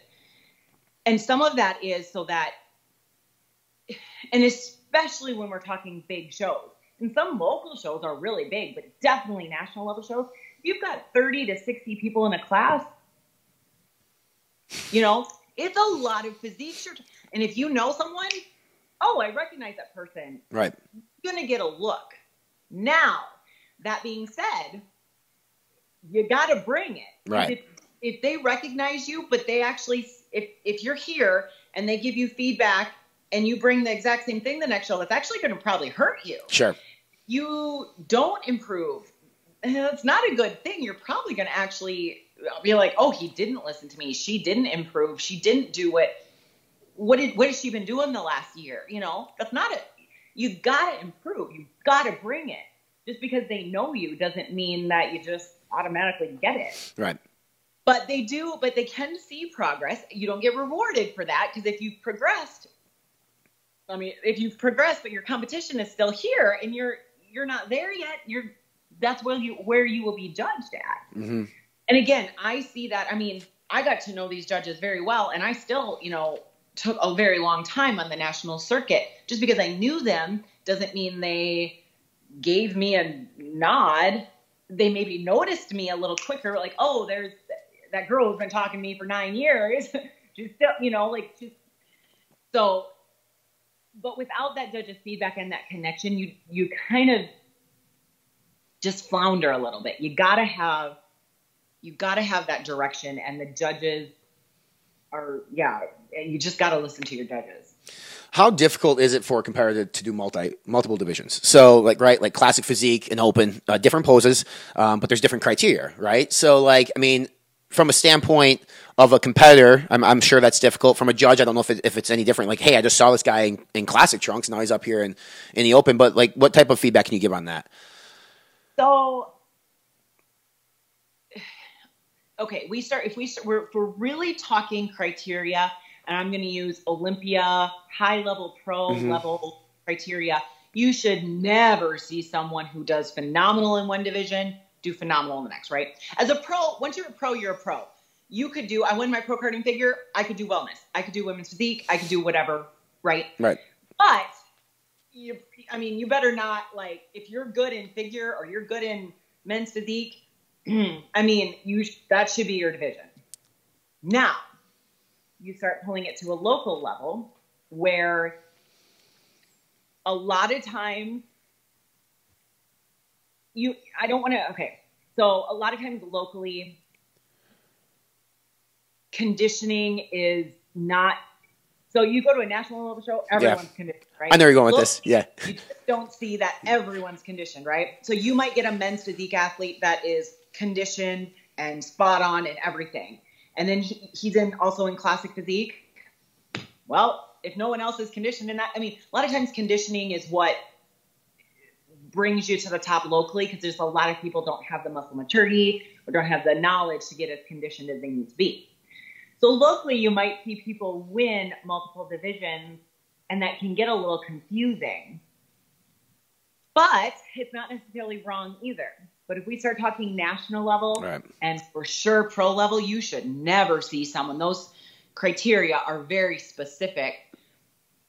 And some of that is so that and especially when we're talking big shows. And some local shows are really big, but definitely national level shows. If you've got 30 to 60 people in a class, you know, it's a lot of physique. And if you know someone, oh, I recognize that person, Right. you're going to get a look. Now, that being said, you got to bring it. Right. If, if they recognize you, but they actually, if, if you're here and they give you feedback and you bring the exact same thing the next show, it's actually going to probably hurt you. Sure. You don't improve. It's not a good thing. You're probably going to actually be like, oh, he didn't listen to me. She didn't improve. She didn't do it. What did what has she been doing the last year? You know, that's not it. You gotta improve. You gotta bring it. Just because they know you doesn't mean that you just automatically get it. Right. But they do, but they can see progress. You don't get rewarded for that because if you've progressed, I mean, if you've progressed, but your competition is still here and you're you're not there yet, you're that's where you where you will be judged at. Mm-hmm. And again, I see that. I mean, I got to know these judges very well, and I still, you know, took a very long time on the national circuit. Just because I knew them doesn't mean they gave me a nod. They maybe noticed me a little quicker, like, oh, there's that girl who's been talking to me for nine years. she's still, you know, like just so. But without that judge's feedback and that connection, you you kind of just flounder a little bit. You gotta have you got to have that direction and the judges are yeah you just got to listen to your judges How difficult is it for a competitor to do multi multiple divisions? So, like, right, like classic physique and open, uh, different poses, um, but there's different criteria, right? So, like, I mean, from a standpoint of a competitor, I'm, I'm sure that's difficult. From a judge, I don't know if, it, if it's any different. Like, hey, I just saw this guy in, in classic trunks, now he's up here in in the open. But like, what type of feedback can you give on that? so okay we start if we start we're, we're really talking criteria and i'm going to use olympia high level pro Mhm. level criteria you should never see someone who does phenomenal in one division do phenomenal in the next right as a pro once you're a pro you're a pro you could do i win my pro carding figure i could do wellness i could do women's physique i could do whatever right Right. but you, I mean, you better not like if you're good in figure or you're good in men's physique. I mean, you that should be your division. Now, you start pulling it to a local level where a lot of times you I don't want to okay. So a lot of times locally conditioning is not so you go to a national level show, everyone's conditioned, right? I know you're going with Local- this. Yeah. you just don't see that everyone's conditioned, right? So you might get a men's physique athlete that is conditioned and spot on and everything. And then he, he's in also in classic physique. Well, if no one else is conditioned in that, I mean, a lot of times conditioning is what brings you to the top locally because there's a lot of people don't have the muscle maturity or don't have the knowledge to get as conditioned as they need to be. So locally, you might see people win multiple divisions, and that can get a little confusing. But it's not necessarily wrong either. But if we start talking national level Right. and for sure pro level, you should never see someone. Those criteria are very specific.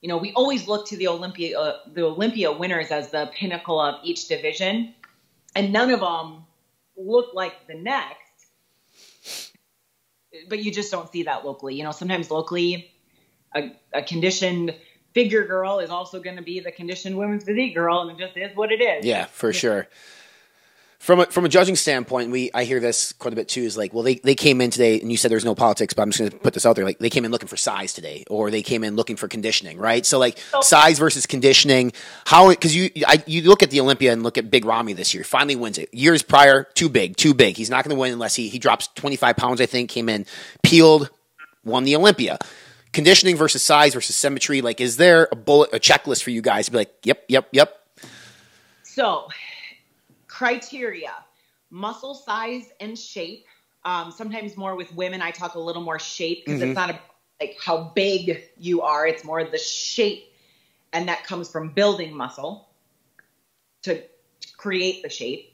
You know, we always look to the Olympia, uh, the Olympia winners as the pinnacle of each division, and none of them look like the next but you just don't see that locally. You know, sometimes locally, a, a conditioned figure girl is also going to be the conditioned women's physique girl, and it just is what it is. Yeah, for sure. From a, from a judging standpoint, we I hear this quite a bit too. Is like, well, they, they came in today, and you said there's no politics, but I'm just going to put this out there. Like, they came in looking for size today, or they came in looking for conditioning, right? So, like, oh. size versus conditioning. How? Because you I, you look at the Olympia and look at Big Ramy this year. He finally wins it. Years prior, too big, too big. He's not going to win unless he he drops 25 pounds. I think came in peeled, won the Olympia. Conditioning versus size versus symmetry. Like, is there a bullet a checklist for you guys to be like, yep, yep, yep. So, criteria muscle size and shape. Um, sometimes more with women, I talk a little more shape because Mhm. it's not a, like how big you are, it's more the shape. And that comes from building muscle to create the shape.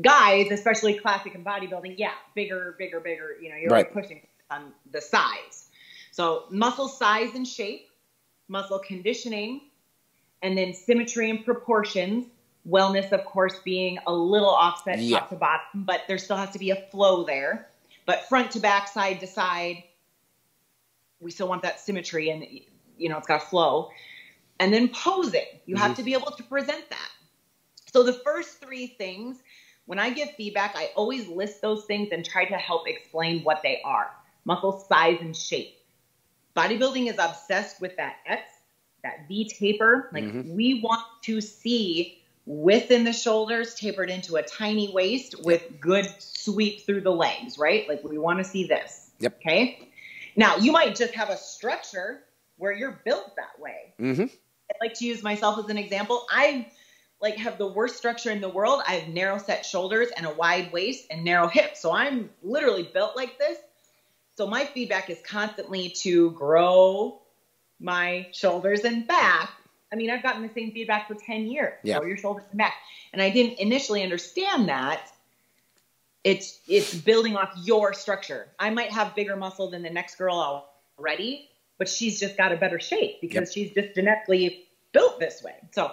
Guys, especially classic and bodybuilding, yeah, bigger, bigger, bigger. You know, you're Right. pushing on the size. So, muscle size and shape, muscle conditioning, and then symmetry and proportions. Wellness, of course, being a little offset Yeah. top to bottom, but there still has to be a flow there. But front to back, side to side, we still want that symmetry and, you know, it's got to flow. And then posing, you have Mhm. to be able to present that. So the first three things, when I give feedback, I always list those things and try to help explain what they are muscle size and shape. Bodybuilding is obsessed with that X, that V taper. Like Mhm. we want to see width in the shoulders tapered into a tiny waist with good sweep through the legs, right? Like we want to see this. Yep. Okay. Now you might just have a structure where you're built that way. Mm-hmm. I like to use myself as an example. I like have the worst structure in the world. I have narrow set shoulders and a wide waist and narrow hips. So I'm literally built like this. So my feedback is constantly to grow my shoulders and back. I mean, I've gotten the same feedback for 10 years. Yeah. Grow your shoulders and back. And I didn't initially understand that. It's it's building off your structure. I might have bigger muscle than the next girl already, but she's just got a better shape because she's just genetically built this way. So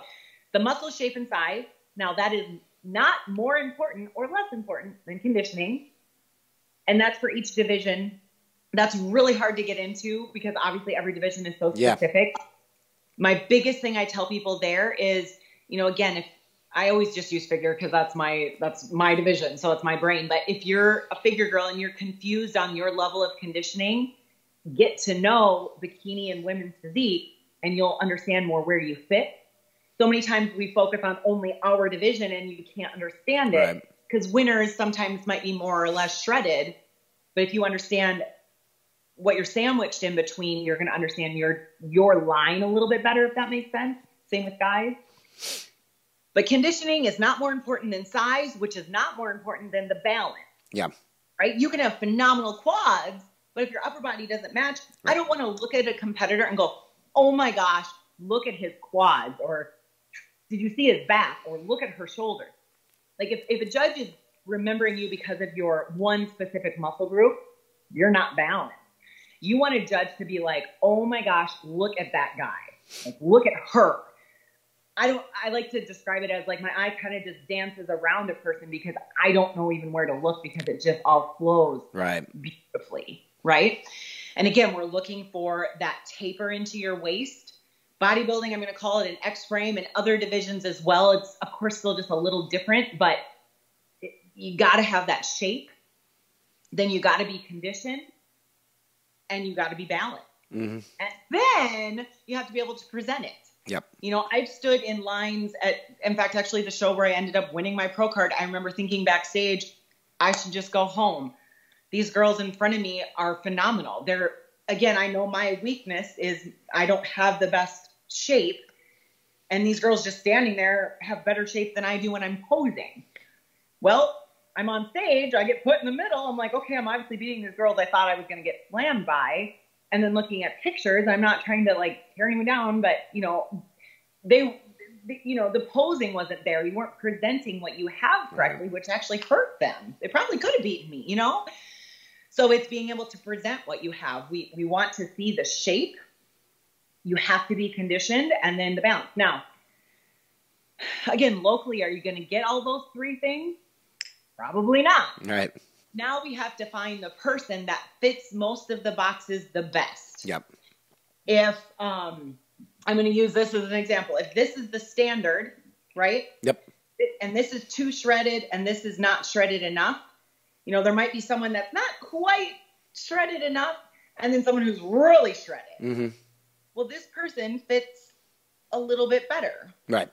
the muscle shape and size, now that is not more important or less important than conditioning. And that's for each division. That's really hard to get into because obviously every division is so Yeah. My biggest thing I tell people there is, you know, again, if I always just use figure because that's my that's my division, so it's my brain. But if you're a figure girl and you're confused on your level of conditioning, get to know bikini and women's physique, and you'll understand more where you fit. So many times we focus on only our division, and you can't understand it because winners sometimes might be more or less shredded. But if you understand what you're sandwiched in between, you're going to understand your your line a little bit better, if that makes sense. Same with guys. But conditioning is not more important than size, which is not more important than the balance, Yeah. right? You can have phenomenal quads, but if your upper body doesn't match, I don't want to look at a competitor and go, oh my gosh, look at his quads, or did you see his back, or look at her shoulders. Like if, if a judge is remembering you because of your one specific muscle group, you're not balanced. You want a judge to be like, oh my gosh, look at that guy. Like, look at her. I don't, I like to describe it as like my eye kind of just dances around a person because I don't know even where to look because it just all flows Right. beautifully, right? And again, we're looking for that taper into your waist. Bodybuilding, I'm going to call it an X frame, and other divisions as well. It's of course still just a little different, but it, you got to have that shape. Then you got to be conditioned, and you got to be balanced. Mm-hmm. And then you have to be able to present it. Yep. You know, I've stood in lines at, in fact, actually, the show where I ended up winning my pro card, I remember thinking backstage, I should just go home. These girls in front of me are phenomenal. They're, again, I know my weakness is I don't have the best shape. And these girls just standing there have better shape than I do when I'm posing. Well, I'm on stage, I get put in the middle. I'm like, okay, I'm obviously beating these girls I thought I was going to get slammed by and then looking at pictures i'm not trying to like tear anyone down but you know they, the, you know the posing wasn't there you weren't presenting what you have correctly which actually hurt them. They probably could have beaten me you know? So it's being able to present what you have. We we want to see the shape. You have to be conditioned and then the balance. Now again locally are you going to get all those three things probably not Right. now we have to find the person that fits most of the boxes the best. Yep. If um, I'm going to use this as an example. If this is the standard, right? Yep. And this is too shredded and this is not shredded enough, you know, there might be someone that's not quite shredded enough and then someone who's really shredded. Mm-hmm. Well, this person fits a little bit better, Right.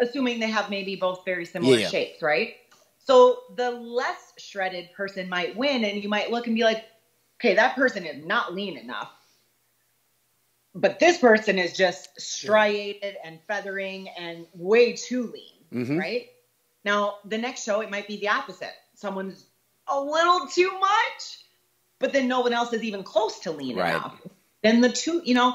assuming they have maybe both very similar Yeah. shapes, right? So the less shredded person might win, and you might look and be like, okay, that person is not lean enough. But this person is just striated and feathering and way too lean, Mhm. right? Now, the next show, it might be the opposite. Someone's a little too much, but then no one else is even close to lean Right. enough. Then the two, you know,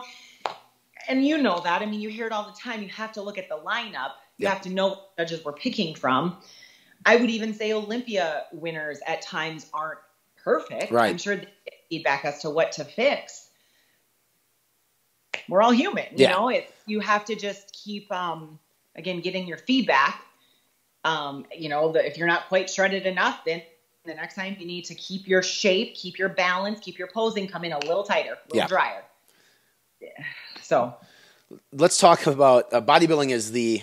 and you know that. I mean, you hear it all the time. You have to look at the lineup. You Yep. have to know what judges we're picking from. I would even say Olympia winners at times aren't perfect. Right. I'm sure they get feedback as to what to fix. We're all human, you Yeah. know. It's you have to just keep um again getting your feedback. Um, you know, the, if you're not quite shredded enough, then the next time you need to keep your shape, keep your balance, keep your posing, come in a little tighter, a little Yeah. drier. Yeah. So let's talk about uh, bodybuilding is the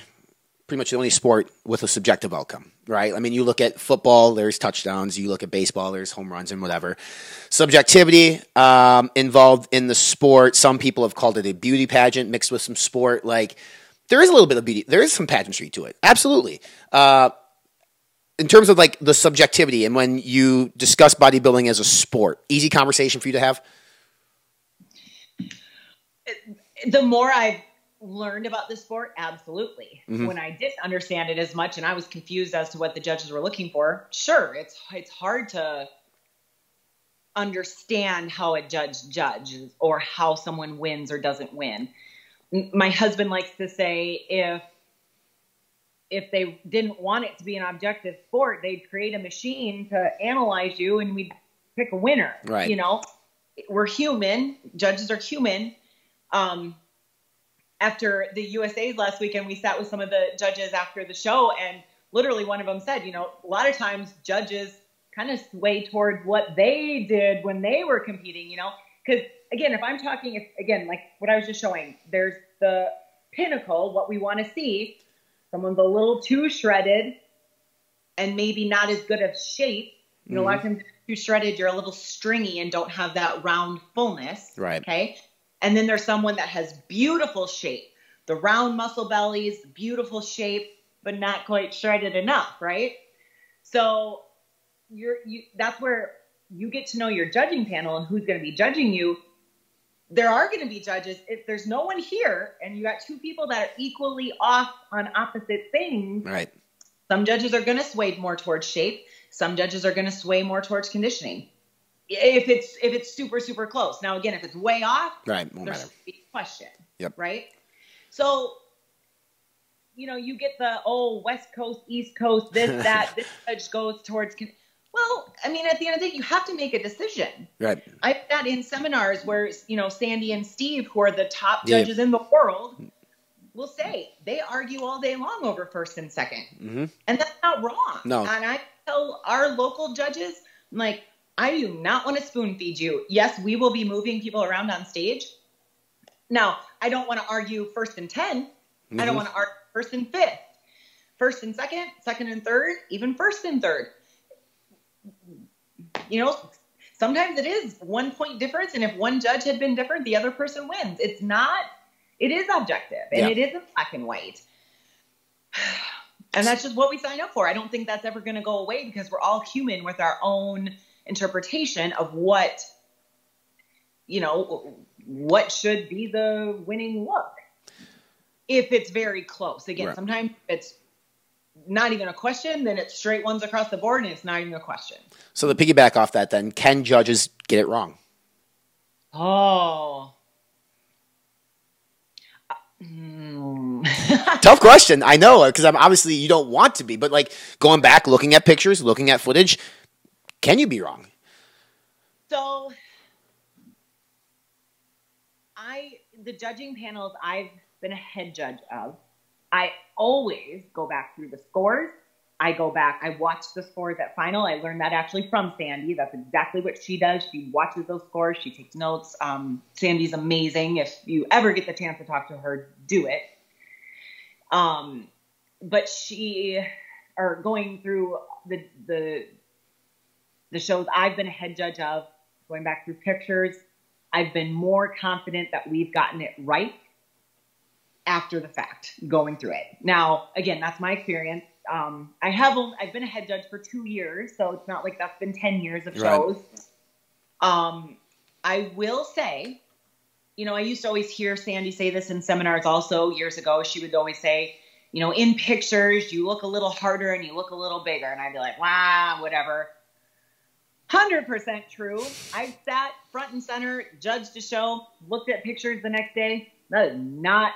pretty much the only sport with a subjective outcome, right? I mean, you look at football, there's touchdowns. You look at baseball, there's home runs and whatever. Subjectivity um, involved in the sport. Some people have called it a beauty pageant mixed with some sport. Like there is a little bit of beauty. There is some pageantry to it. Absolutely. Uh, in terms of like the subjectivity and when you discuss bodybuilding as a sport, easy conversation for you to have. the more I've learned about the sport, absolutely. Mhm. When I didn't understand it as much and I was confused as to what the judges were looking for, sure, it's it's hard to understand how a judge judges or how someone wins or doesn't win. My husband likes to say if if they didn't want it to be an objective sport, they'd create a machine to analyze you and we'd pick a winner. Right. You know, we're human. Judges are human. Um, after the USA's last weekend, we sat with some of the judges after the show, and literally one of them said, you know, a lot of times judges kind of sway towards what they did when they were competing, you know, because again, if I'm talking, if, again, like what I was just showing, there's the pinnacle, what we want to see. Someone's a little too shredded and maybe not as good of shape. You know, a lot of mm-hmm. times too shredded, you're a little stringy and don't have that round fullness. Right. Okay. And then there's someone that has beautiful shape, the round muscle bellies, beautiful shape, but not quite shredded enough, right? So you're you that's where you get to know your judging panel and who's going to be judging you. There are going to be judges if there's no one here and you got two people that are equally off on opposite things. Right. Some judges are going to sway more towards shape. Some judges are going to sway more towards conditioning. If it's if it's super super close. Now again, if it's way off, Right. Won't there's a question. Yep. Right. So, you know, you get the oh West Coast, East Coast, this that this judge goes towards. Con- well, I mean, at the end of the day, you have to make a decision. Right. I've sat in seminars where you know Sandy and Steve, who are the top Yeah. judges in the world, will say they argue all day long over first and 2nd Mhm. and that's not wrong. No. and I tell our local judges, I'm like, I do not want to spoon feed you. Yes, we will be moving people around on stage. Now, I don't want to argue first and 10. I Mhm. don't want to argue first and fifth. First and second, second and third, even first and third. You know, sometimes it is one point difference, and if one judge had been different, the other person wins. It's not, it is objective and Yeah. it isn't black and white. And that's just what we sign up for. I don't think that's ever going to go away because we're all human with our own interpretation of what, you know, what should be the winning look. If it's very close. Again, Right. sometimes it's not even a question, then it's straight ones across the board and it's not even a question. So the piggyback off that, then can judges get it wrong? Oh. Tough question. I know because I'm obviously you don't want to be, but like going back, looking at pictures, looking at footage, can you be wrong? So I the judging panels I've been a head judge of, I always go back through the scores. I go back. I watch the scores at final. I learned that actually from Sandy. That's exactly what she does. She watches those scores. She takes notes. Um, Sandy's amazing. If you ever get the chance to talk to her, do it. Um, but she, or going through the the the shows I've been a head judge of, going back through pictures, I've been more confident that we've gotten it right after the fact, going through it. Now, again, that's my experience. Um, I have I've been a head judge for two years, so it's not like that's been ten years of shows. Right. Um, I will say, you know, I used to always hear Sandy say this in seminars. Also, years ago, she would always say, you know, in pictures, you look a little harder and you look a little bigger, and I'd be like, wow, whatever. 100% true. I sat front and center, judged a show, looked at pictures the next day. That is not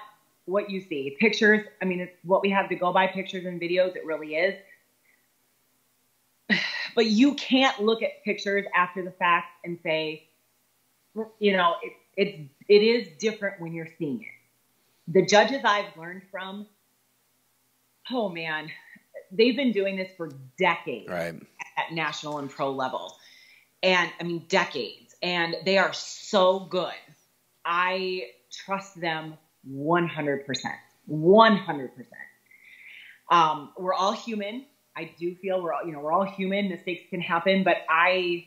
what you see. Pictures, I mean, it's what we have to go by pictures and videos. It really is. But you can't look at pictures after the fact and say, you know, it, it's, it is different when you're seeing it. The judges I've learned from, oh man, they've been doing this for decades right. at national and pro level and I mean decades, and they are so good. I trust them 100%. 100%. Um, we're all human. I do feel we're all, you know, we're all human. Mistakes can happen, but I,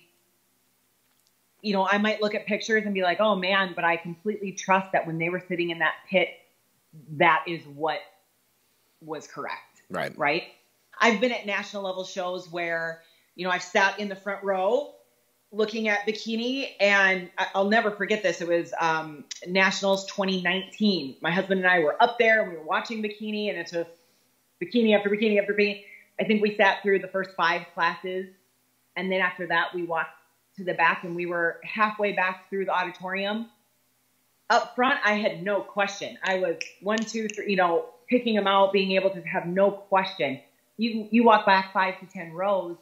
you know, I might look at pictures and be like, oh man, but I completely trust that when they were sitting in that pit, that is what was correct. Right. Right. I've been at national level shows where, you know, I've sat in the front row looking at bikini, and I'll never forget this. It was um, Nationals 2019. My husband and I were up there, and we were watching bikini, and it's just bikini after bikini after bikini. I think we sat through the first five classes, and then after that, we walked to the back, and we were halfway back through the auditorium. Up front, I had no question. I was one, two, three, you know, picking them out, being able to have no question. You you walk back five to ten rows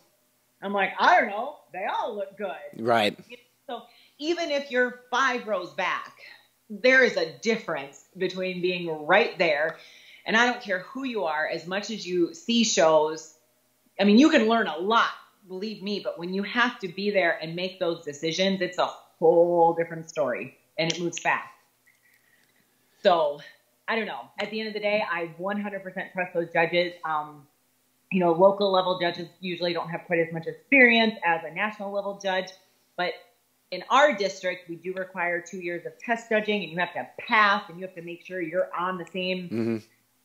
I'm like, I don't know. They all look good. Right. So even if you're five rows back, there is a difference between being right there. And I don't care who you are, as much as you see shows. I mean, you can learn a lot, believe me, but when you have to be there and make those decisions, it's a whole different story and it moves fast. So I don't know. At the end of the day, I 100% trust those judges. Um, you know, local level judges usually don't have quite as much experience as a national level judge, but in our district, we do require two years of test judging, and you have to pass, and you have to make sure you're on the same, mm-hmm.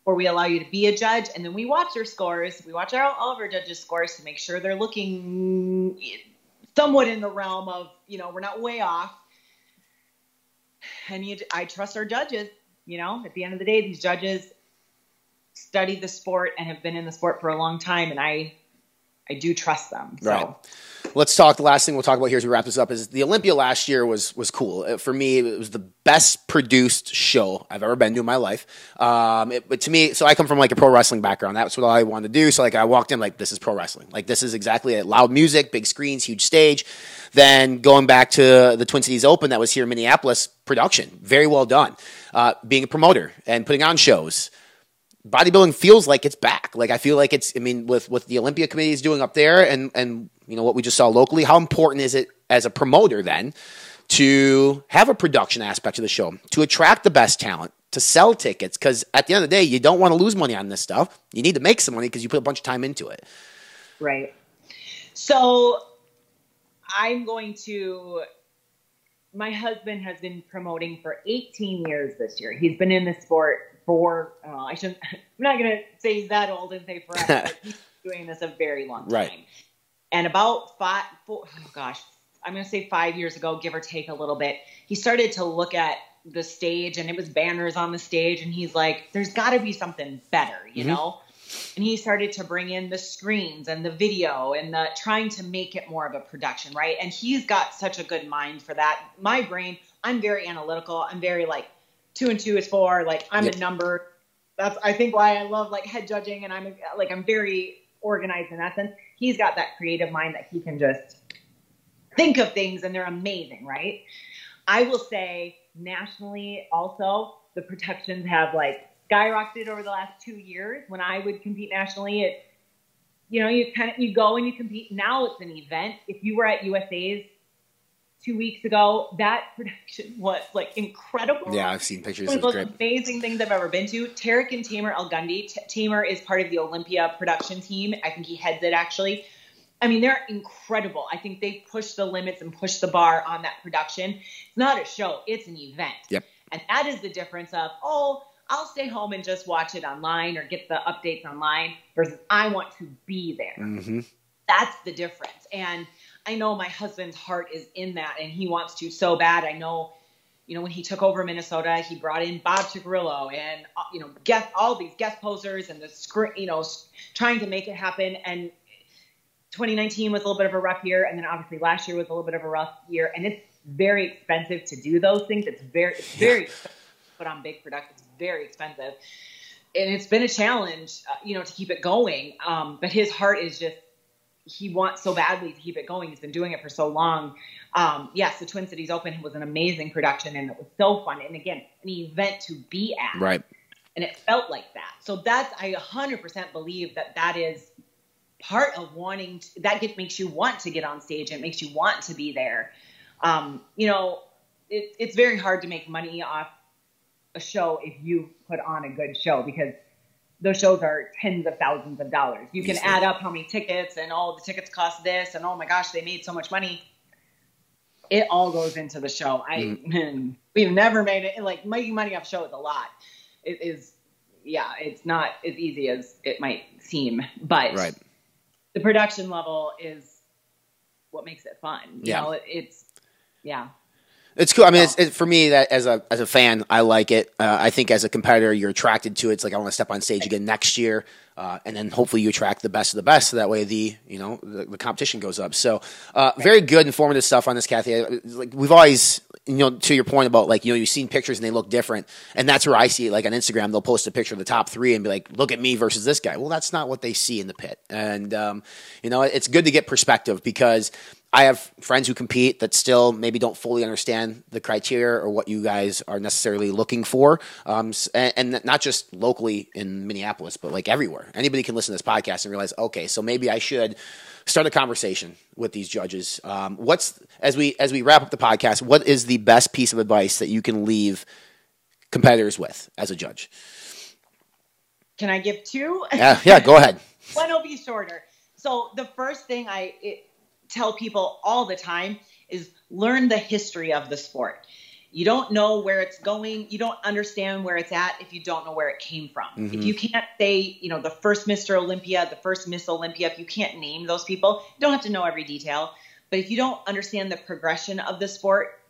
or we allow you to be a judge, and then we watch your scores. We watch our, all of our judges' scores to make sure they're looking somewhat in the realm of, you know, we're not way off. And you, I trust our judges. You know, at the end of the day, these judges studied the sport and have been in the sport for a long time, and I I do trust them. So. Right. Let's talk. The last thing we'll talk about here as we wrap this up is the Olympia last year was was cool uh, for me. It was the best produced show I've ever been to in my life. Um, it, but to me, so I come from like a pro wrestling background. That's what I wanted to do. So like I walked in like this is pro wrestling. Like this is exactly it. Loud music, big screens, huge stage. Then going back to the Twin Cities Open that was here in Minneapolis, production very well done. Uh, being a promoter and putting on shows bodybuilding feels like it's back. Like I feel like it's. I mean, with what the Olympia Committee is doing up there, and and you know what we just saw locally. How important is it as a promoter then to have a production aspect of the show to attract the best talent? To sell tickets, because at the end of the day, you don't want to lose money on this stuff. You need to make some money because you put a bunch of time into it. Right. So I'm going to my husband has been promoting for 18 years this year. He's been in the sport for uh, I shouldn't. I'm not gonna say he's that old and say forever. he's doing this a very long time. Right. And about five, four, oh gosh, I'm gonna say five years ago, give or take a little bit, he started to look at the stage and it was banners on the stage, and he's like, "There's got to be something better," you mm-hmm. know. And he started to bring in the screens and the video and the trying to make it more of a production, right? And he's got such a good mind for that. My brain, I'm very analytical. I'm very like two and two is four. Like I'm yep. a number. That's I think why I love like head judging, and I'm like I'm very organized in that sense. He's got that creative mind that he can just think of things, and they're amazing, right? I will say nationally also the protections have like skyrocketed over the last two years. When I would compete nationally, it you know, you kind of you go and you compete. Now it's an event. If you were at USA's two weeks ago, that production was like incredible. Yeah, I've seen pictures. One of the most amazing things I've ever been to. Tarek and Tamer El Guindy. T- Tamer is part of the Olympia production team. I think he heads it actually. I mean, they're incredible. I think they push the limits and push the bar on that production. It's not a show, it's an event. Yep. And that is the difference of, oh, I'll stay home and just watch it online or get the updates online versus I want to be there. Mm-hmm. That's the difference. And I know my husband's heart is in that and he wants to so bad. I know, you know, when he took over Minnesota, he brought in Bob Cicherillo and, uh, you know, guest, all these guest posers and the screen, you know, trying to make it happen. And 2019 was a little bit of a rough year. And then obviously last year was a little bit of a rough year. And it's very expensive to do those things. It's very, it's very expensive to put on big production. It's very expensive. And it's been a challenge, uh, you know, to keep it going. Um, but his heart is just, he wants so badly to keep it going. He's been doing it for so long. Um, yes, the Twin Cities Open was an amazing production and it was so fun. And again, an event to be at. Right. And it felt like that. So that's, I 100% believe that that is part of wanting to, that get, makes you want to get on stage and it makes you want to be there. Um, you know, it, it's very hard to make money off a show if you put on a good show because those shows are tens of thousands of dollars. You can add up how many tickets and all the tickets cost this and oh my gosh, they made so much money. It all goes into the show. I mm. we've never made it like making money off show is a lot. It is yeah, it's not as easy as it might seem. But Right. the production level is what makes it fun. You Yeah. know, it, it's yeah. It's cool. I mean, it's, it, for me that as a as a fan, I like it. Uh, I think as a competitor, you're attracted to it. It's like I want to step on stage again next year, uh, and then hopefully you attract the best of the best. So that way, the you know the, the competition goes up. So uh, very good, informative stuff on this, Kathy. Uh, Like we've always, you know, to your point about like you know you've seen pictures and they look different, and that's where I see it. Like on Instagram, they'll post a picture of the top three and be like, "Look at me versus this guy." Well, that's not what they see in the pit, and um, you know it's good to get perspective because. I have friends who compete that still maybe don't fully understand the criteria or what you guys are necessarily looking for, um, and, and not just locally in Minneapolis, but like everywhere. Anybody can listen to this podcast and realize, okay, so maybe I should start a conversation with these judges. Um, what's as we as we wrap up the podcast, what is the best piece of advice that you can leave competitors with as a judge? Can I give two? Yeah, yeah, go ahead. One will be shorter. So the first thing I it, tell people all the time is learn the history of the sport. You don't know where it's going. You don't understand where it's at if you don't know where it came from. If mm-hmm. you can't say, you know, the first Mr. Olympia, the first Miss Olympia, if you can't name those people, you don't have to know every detail. But if you don't understand the progression of the sport,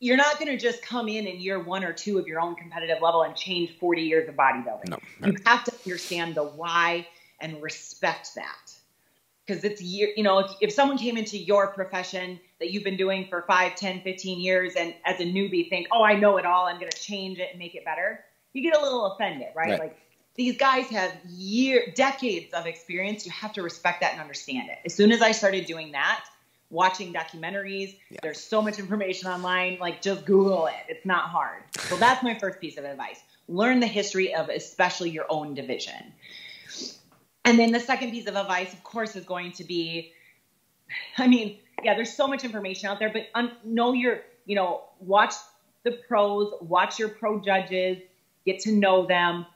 you're not going to just come in in year one or two of your own competitive level and change 40 years of bodybuilding. No, You have to understand the why and respect that. Because it's year, you know, if, if someone came into your profession that you've been doing for 5, 10, 15 years and as a newbie think, oh, I know it all, I'm going to change it and make it better, you get a little offended, right? Right. Like these guys have year, decades of experience. You have to respect that and understand it. As soon as I started doing that, watching documentaries, there's so much information online. Like just Google it. It's not hard. So that's my first piece of advice. Learn the history of especially your own division. And then the second piece of advice, of course, is going to be, I mean, yeah, there's so much information out there, but un- know your, you know, watch the pros, watch your pro judges, get to know them.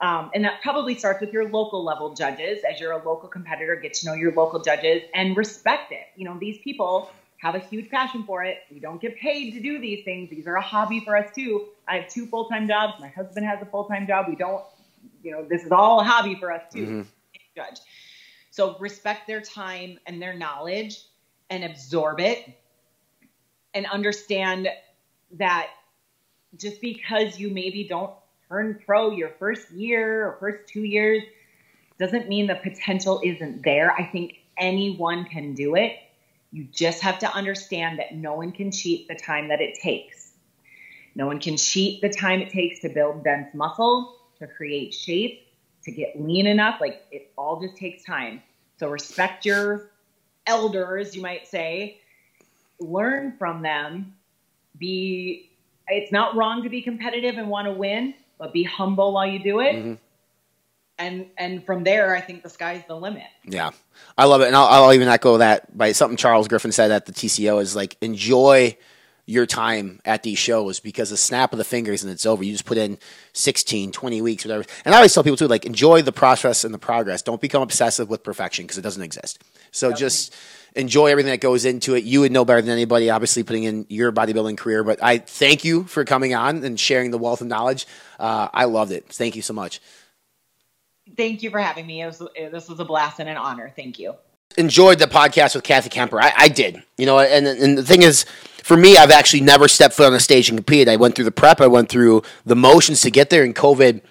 Um, and that probably starts with your local level judges. As you're a local competitor, get to know your local judges and respect it. You know, these people have a huge passion for it. We don't get paid to do these things. These are a hobby for us too. I have two full time jobs. My husband has a full time job. We don't, you know, this is all a hobby for us too. Judge. So respect their time and their knowledge and absorb it and understand that just because you maybe don't turn pro your first year or first two years doesn't mean the potential isn't there. I think anyone can do it. You just have to understand that no one can cheat the time that it takes. No one can cheat the time it takes to build dense muscle, to create shape, to get lean enough. Like it all just takes time. So respect your elders, you might say, learn from them, be it's not wrong to be competitive and want to win, but be humble while you do it. Mm-hmm. and and from there, I think the sky's the limit. Yeah, I love it, and I'll, I'll even echo that by something Charles Griffin said at the TCO is like enjoy your time at these shows because a snap of the fingers and it's over. You just put in 16, 20 weeks, whatever. And I always tell people too, like enjoy the process and the progress. Don't become obsessive with perfection because it doesn't exist. So just enjoy everything that goes into it. You would know better than anybody, obviously putting in your bodybuilding career. But I thank you for coming on and sharing the wealth of knowledge. Uh, I loved it. Thank you so much. Thank you for having me. It was, this was a blast and an honor. Thank you. Enjoyed the podcast with Kathy Kemper. I, I did. You know, and and the thing is, for me, I've actually never stepped foot on a stage and competed. I went through the prep, I went through the motions to get there, and COVID, you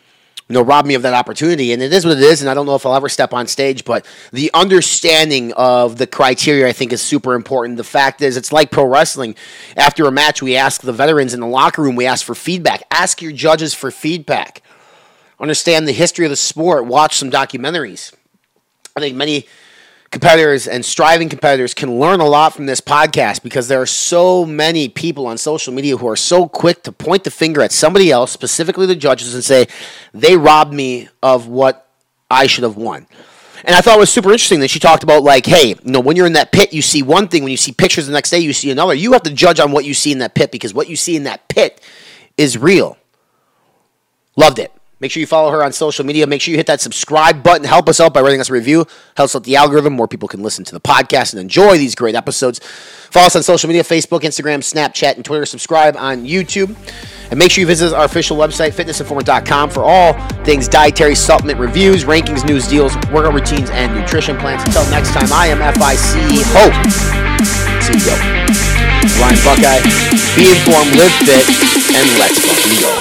know, robbed me of that opportunity. And it is what it is, and I don't know if I'll ever step on stage, but the understanding of the criteria, I think, is super important. The fact is, it's like pro wrestling. After a match, we ask the veterans in the locker room, we ask for feedback. Ask your judges for feedback. Understand the history of the sport. Watch some documentaries. I think many competitors and striving competitors can learn a lot from this podcast because there are so many people on social media who are so quick to point the finger at somebody else, specifically the judges, and say, they robbed me of what I should have won. And I thought it was super interesting that she talked about, like, hey, you know, when you're in that pit, you see one thing. When you see pictures the next day, you see another. You have to judge on what you see in that pit because what you see in that pit is real. Loved it. Make sure you follow her on social media. Make sure you hit that subscribe button. Help us out by writing us a review. Helps out the algorithm. More people can listen to the podcast and enjoy these great episodes. Follow us on social media Facebook, Instagram, Snapchat, and Twitter. Subscribe on YouTube. And make sure you visit our official website, fitnessinformant.com, for all things dietary supplement reviews, rankings, news, deals, workout routines, and nutrition plans. Until next time, I am FIC Hope, CEO. Ryan Buckeye. Be informed, live fit, and let's fucking go.